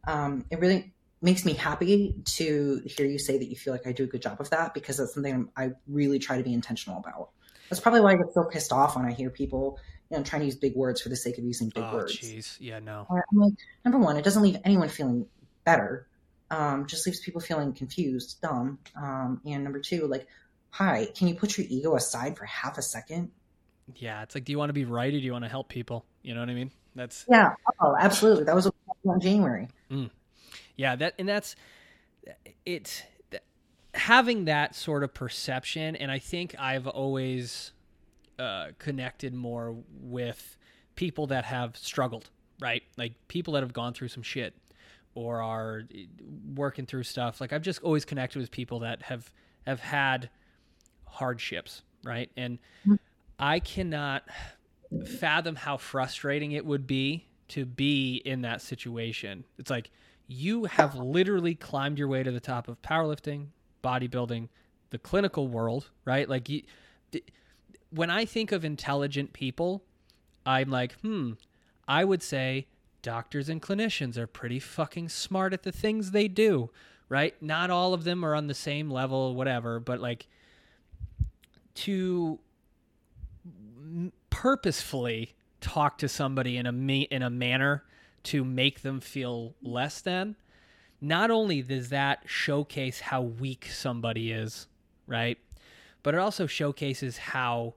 Speaker 2: um, it really makes me happy to hear you say that you feel like I do a good job of that because that's something I'm, I really try to be intentional about. That's probably why I get so pissed off when I hear people, you know, trying to use big words for the sake of using big
Speaker 1: oh
Speaker 2: words.
Speaker 1: jeez yeah no
Speaker 2: I'm like, number one, it doesn't leave anyone feeling better. Um, just leaves people feeling confused, dumb. Um, and number two, like, hi, can you put your ego aside for half a second?
Speaker 1: yeah it's like do you want to be right or do you want to help people you know what i mean that's
Speaker 2: Yeah. Oh, absolutely. That was what we talked in January.
Speaker 1: yeah that and that's it having that sort of perception and i think i've always uh, connected more with people that have struggled right like people that have gone through some shit or are eh, working through stuff like i've just always connected with people that have have had hardships right and i cannot fathom how frustrating it would be to be in that situation. It's like you have literally climbed your way to the top of powerlifting bodybuilding the clinical world right? Like you when i think of intelligent people i'm like hmm i would say doctors and clinicians are pretty fucking smart at the things they do right? Not all of them are on the same level whatever but like to purposefully talk to somebody in a ma- in a manner to make them feel less than not only does that showcase how weak somebody is right but it also showcases how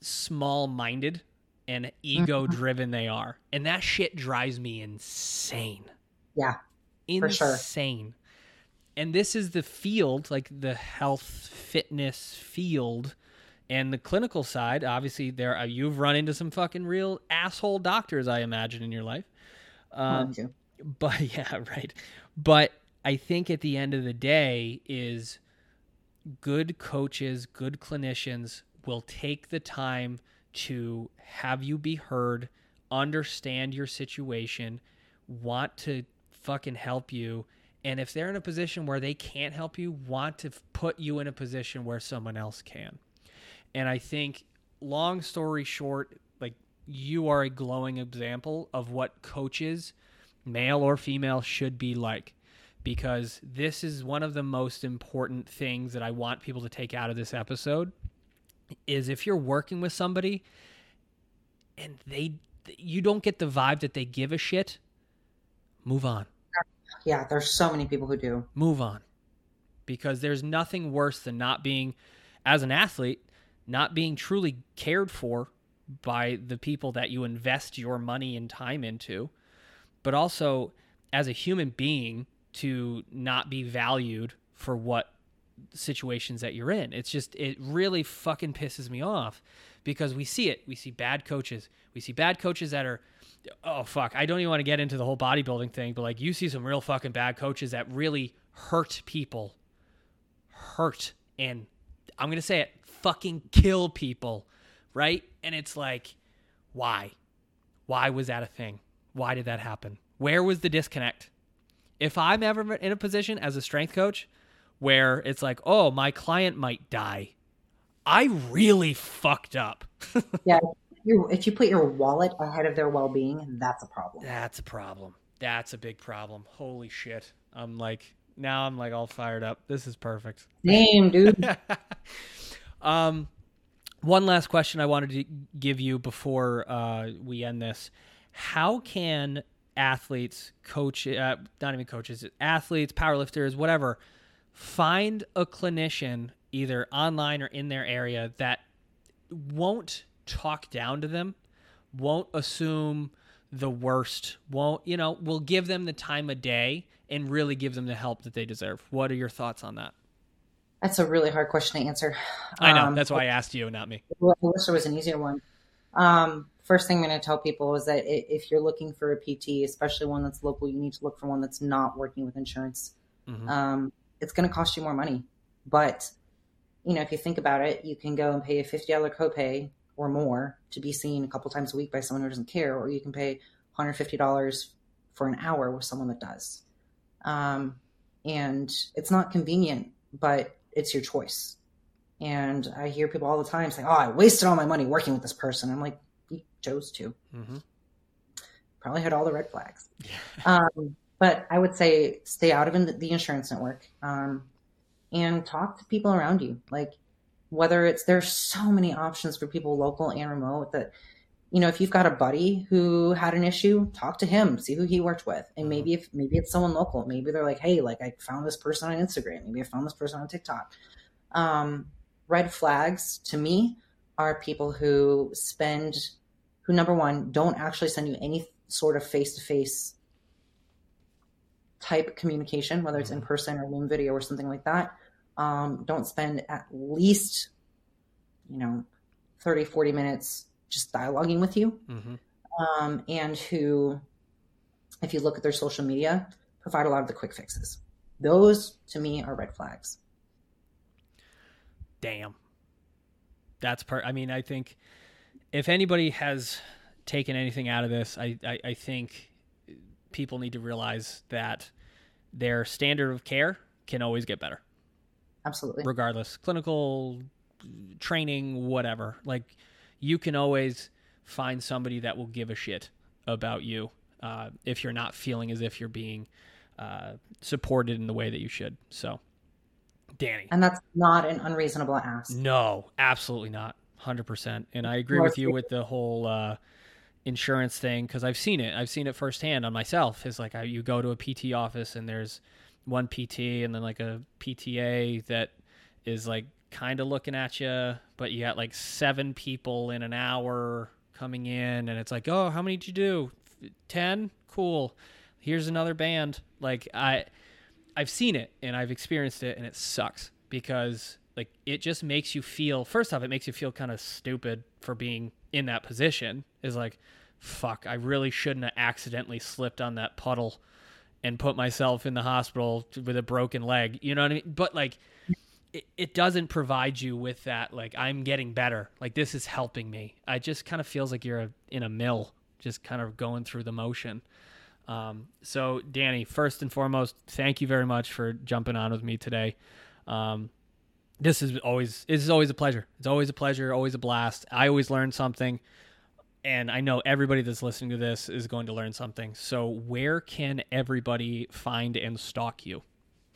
Speaker 1: small-minded and mm-hmm. ego-driven they are and that shit drives me insane
Speaker 2: Yeah. For sure.
Speaker 1: insane and this is the field like the health fitness field and the clinical side obviously there are, you've run into some fucking real asshole doctors i imagine in your life. Um,
Speaker 2: Mine too.
Speaker 1: but yeah right. But i think at the end of the day is good coaches good clinicians will take the time to have you be heard understand your situation want to fucking help you. And if they're in a position where they can't help you want to put you in a position where someone else can and i think long story short like you are a glowing example of what coaches male or female should be like. Because this is one of the most important things that I want people to take out of this episode is if you're working with somebody and they you don't get the vibe that they give a shit move on.
Speaker 2: Yeah, there's so many people who do.
Speaker 1: move on. Because there's nothing worse than not being as an athlete not being truly cared for by the people that you invest your money and time into but also as a human being to not be valued for what situations that you're in. It's just it really fucking pisses me off because we see it. We see bad coaches. We see bad coaches that are oh fuck i don't even want to get into the whole bodybuilding thing but like you see some real fucking bad coaches that really hurt people. Hurt and i'm gonna say it fucking kill people right and it's like why why was that a thing why did that happen where was the disconnect if i'm ever in a position as a strength coach where it's like oh my client might die i really fucked up
Speaker 2: Yeah. If you put your wallet ahead of their well being, that's a problem.
Speaker 1: That's a problem. That's a big problem. Holy shit. I'm like now I'm like all fired up. This is perfect.
Speaker 2: Damn, dude.
Speaker 1: um One last question I wanted to give you before uh, we end this: How can athletes, coach, uh, not even coaches, athletes, powerlifters, whatever, find a clinician either online or in their area that won't talk down to them, won't assume the worst, won't, you know, will give them the time of day and really give them the help that they deserve. What are your thoughts on that?
Speaker 2: That's a really hard question to answer.
Speaker 1: I know. Um, that's why I asked you, not me.
Speaker 2: I wish there was an easier one. Um, first thing I'm going to tell people is that if you're looking for a PT, especially one that's local, you need to look for one that's not working with insurance. Mm-hmm. Um, it's going to cost you more money. But, you know, if you think about it, you can go and pay a $50 copay or more to be seen a couple times a week by someone who doesn't care, or you can pay $150 for an hour with someone that does. Um, and it's not convenient, but it's your choice. And I hear people all the time saying, "Oh, I wasted all my money working with this person." I'm like, "You chose to." Mm-hmm. Probably had all the red flags. um, but I would say stay out of the insurance network um, and talk to people around you. Like whether it's there's so many options for people local and remote that you know if you've got a buddy who had an issue talk to him see who he worked with. And mm-hmm. maybe if maybe it's someone local. Maybe they're like hey like i found this person on instagram. Maybe i found this person on tiktok. Um, red flags to me are people who spend who number one don't actually send you any sort of face-to-face type communication whether it's in mm-hmm. person or Zoom video or something like that. Um, don't spend at least you know 30 40 minutes just dialoguing with you. Mm-hmm. um, and who if you look at their social media provide a lot of the quick fixes. Those to me are red flags.
Speaker 1: Damn. That's part i mean i think if anybody has taken anything out of this I, I, I think people need to realize that their standard of care can always get better.
Speaker 2: Absolutely.
Speaker 1: Regardless clinical training whatever. Like you can always find somebody that will give a shit about you uh, if you're not feeling as if you're being uh, supported in the way that you should. So Dani.
Speaker 2: And that's not an unreasonable ask.
Speaker 1: No absolutely not. 100% and i agree with you with the whole uh, insurance thing because i've seen it. I've seen it firsthand on myself. Is like I, you go to a pt office and there's one PT and then like a PTA that is like kind of looking at you, but you got like seven people in an hour coming in, and it's like, oh, how many did you do? Ten? Cool. Here's another band. Like I, I've seen it and I've experienced it, and it sucks because like it just makes you feel. First off, it makes you feel kind of stupid for being in that position. Is like, fuck, I really shouldn't have accidentally slipped on that puddle and put myself in the hospital with a broken leg. You know what I mean? But like, it, doesn't provide you with that. Like, I'm getting better. Like, this is helping me. I just kind of feels like you're a, in a mill, just kind of going through the motion. Um, so, Dani, first and foremost, thank you very much for jumping on with me today. Um, this is always this is always a pleasure. It's always a pleasure, always a blast. I always learn something and I know everybody that's listening to this is going to learn something. So, where can everybody find and stalk you?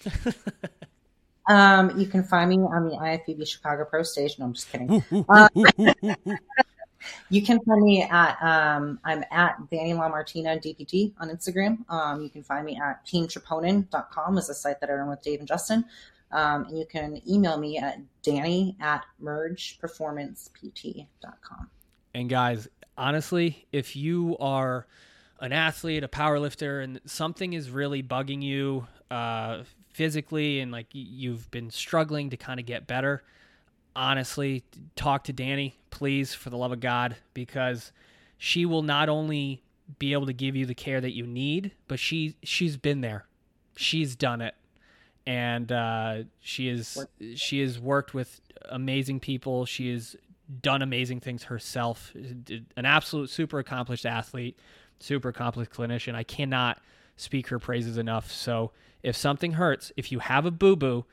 Speaker 2: um, you can find me on the IFBB Chicago Pro stage. No, I'm just kidding. uh, you can find me at um, I'm at Dani LaMartina DPT on Instagram. Um, you can find me at teamtroponin.com is a site that I run with Dave and Justin. Um, and you can email me at dani at mergeperformancept.com.
Speaker 1: And guys, honestly, if you are an athlete, a power lifter, and something is really bugging you uh, physically and like you've been struggling to kind of get better, honestly, talk to Dani, please, for the love of God, because she will not only be able to give you the care that you need, but she she's been there, she's done it, and uh, she is she has worked with amazing people. She has done amazing things herself. An absolute super accomplished athlete, super accomplished clinician. I cannot speak her praises enough. So if something hurts, if you have a boo boo,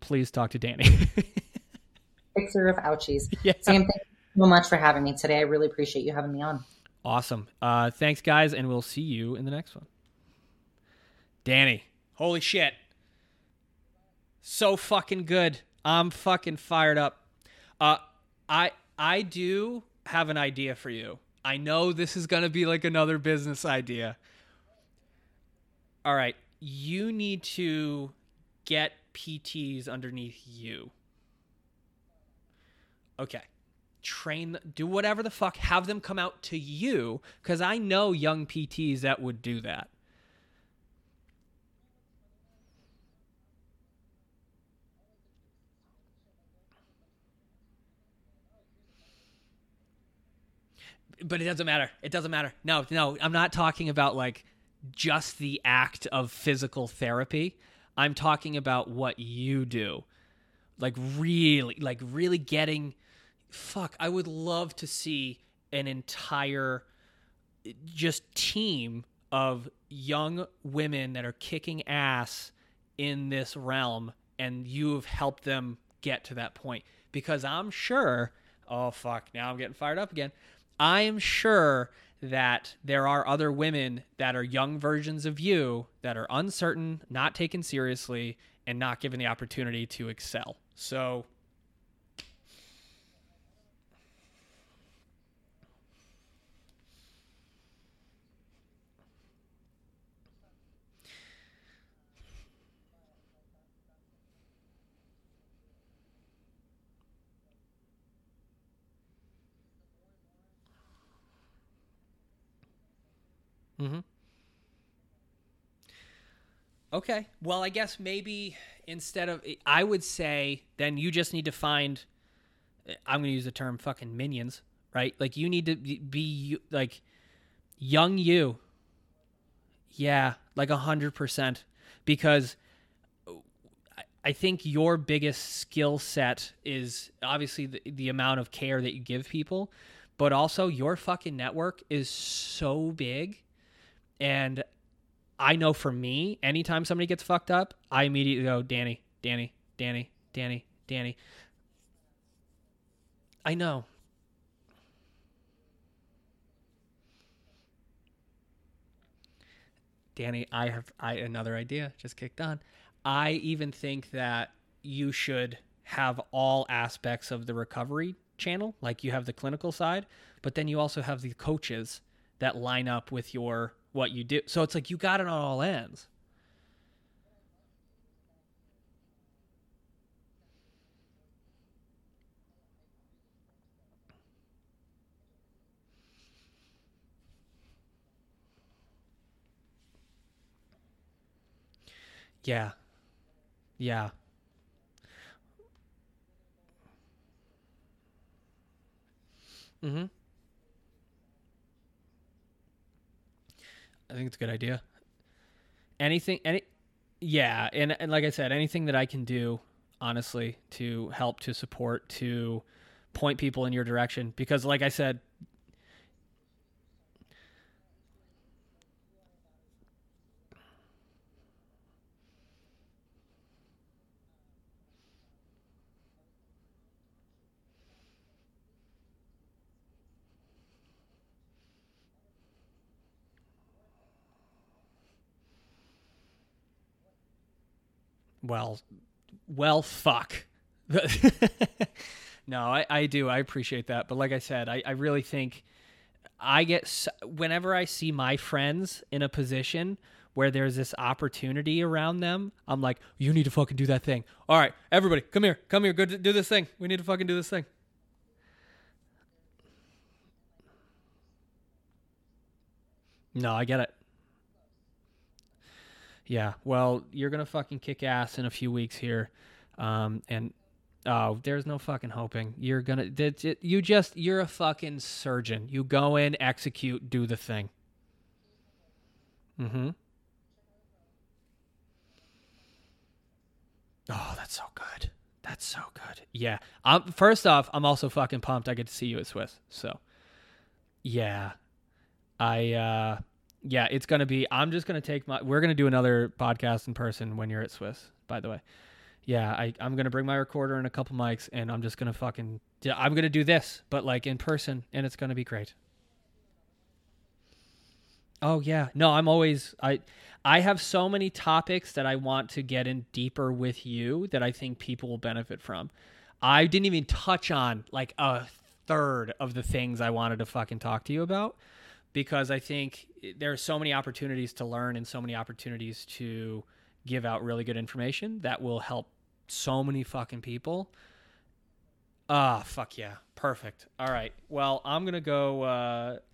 Speaker 1: please talk to Dani.
Speaker 2: Fixer of ouchies. Yeah. Sam, thank you so much for having me today. I really appreciate you having me on.
Speaker 1: Awesome. Uh, thanks, guys, and we'll see you in the next one. Dani, holy shit. So fucking good. I'm fucking fired up. Uh, I I do have an idea for you. I know this is going to be like another business idea. All right, you need to get PTs underneath you. Okay. Train, do whatever the fuck, have them come out to you because I know young PTs that would do that. but it doesn't matter. It doesn't matter. No, no, I'm not talking about like just the act of physical therapy. I'm talking about what you do. Like really, like really getting fuck, I would love to see an entire just team of young women that are kicking ass in this realm and you've helped them get to that point because I'm sure oh fuck, now I'm getting fired up again. I am sure that there are other women that are young versions of you that are uncertain, not taken seriously, and not given the opportunity to excel. So, Mm-hmm. Okay. Well, I guess maybe instead of, I would say then you just need to find, I'm going to use the term fucking minions, right? Like you need to be like young you. Yeah, like a hundred percent. Because I think your biggest skill set is obviously the, the amount of care that you give people, but also your fucking network is so big and I know for me, anytime somebody gets fucked up, I immediately go, Dani, Dani, Dani, Dani, Dani. I know. Dani, I have I another idea just kicked on. I even think that you should have all aspects of the recovery channel, like you have the clinical side, but then you also have the coaches that line up with your what you do. So it's like you got it on all ends. Yeah. Yeah. Mhm. I think it's a good idea. Anything, any, yeah, and and like I said, anything that I can do, honestly, to help, to support, to point people in your direction, because like I said, well, well, fuck. no, I, I do. I appreciate that. But like I said, I, I really think I get, whenever I see my friends in a position where there's this opportunity around them, I'm like, you need to fucking do that thing. All right, everybody, come here. Come here. Go do this thing. We need to fucking do this thing. No, I get it. Yeah, well, you're gonna fucking kick ass in a few weeks here, um, and oh, there's no fucking hoping. You're gonna, you just, you're a fucking surgeon. You go in, execute, do the thing. Mm-hmm. Oh, that's so good. That's so good. Yeah. Um, first off, I'm also fucking pumped. I get to see you at Swiss. So, yeah. I uh yeah, it's gonna be. I'm just gonna take my. We're gonna do another podcast in person when you're at Swiss. By the way, yeah, I I'm gonna bring my recorder and a couple mics, and I'm just gonna fucking. I'm gonna do this, but like in person, and it's gonna be great. Oh yeah, no, I'm always I I have so many topics that I want to get in deeper with you that I think people will benefit from. I didn't even touch on like a third of the things I wanted to fucking talk to you about because I think there are so many opportunities to learn and so many opportunities to give out really good information that will help so many fucking people. Ah, fuck yeah. Perfect. All right. Well, I'm going to go uh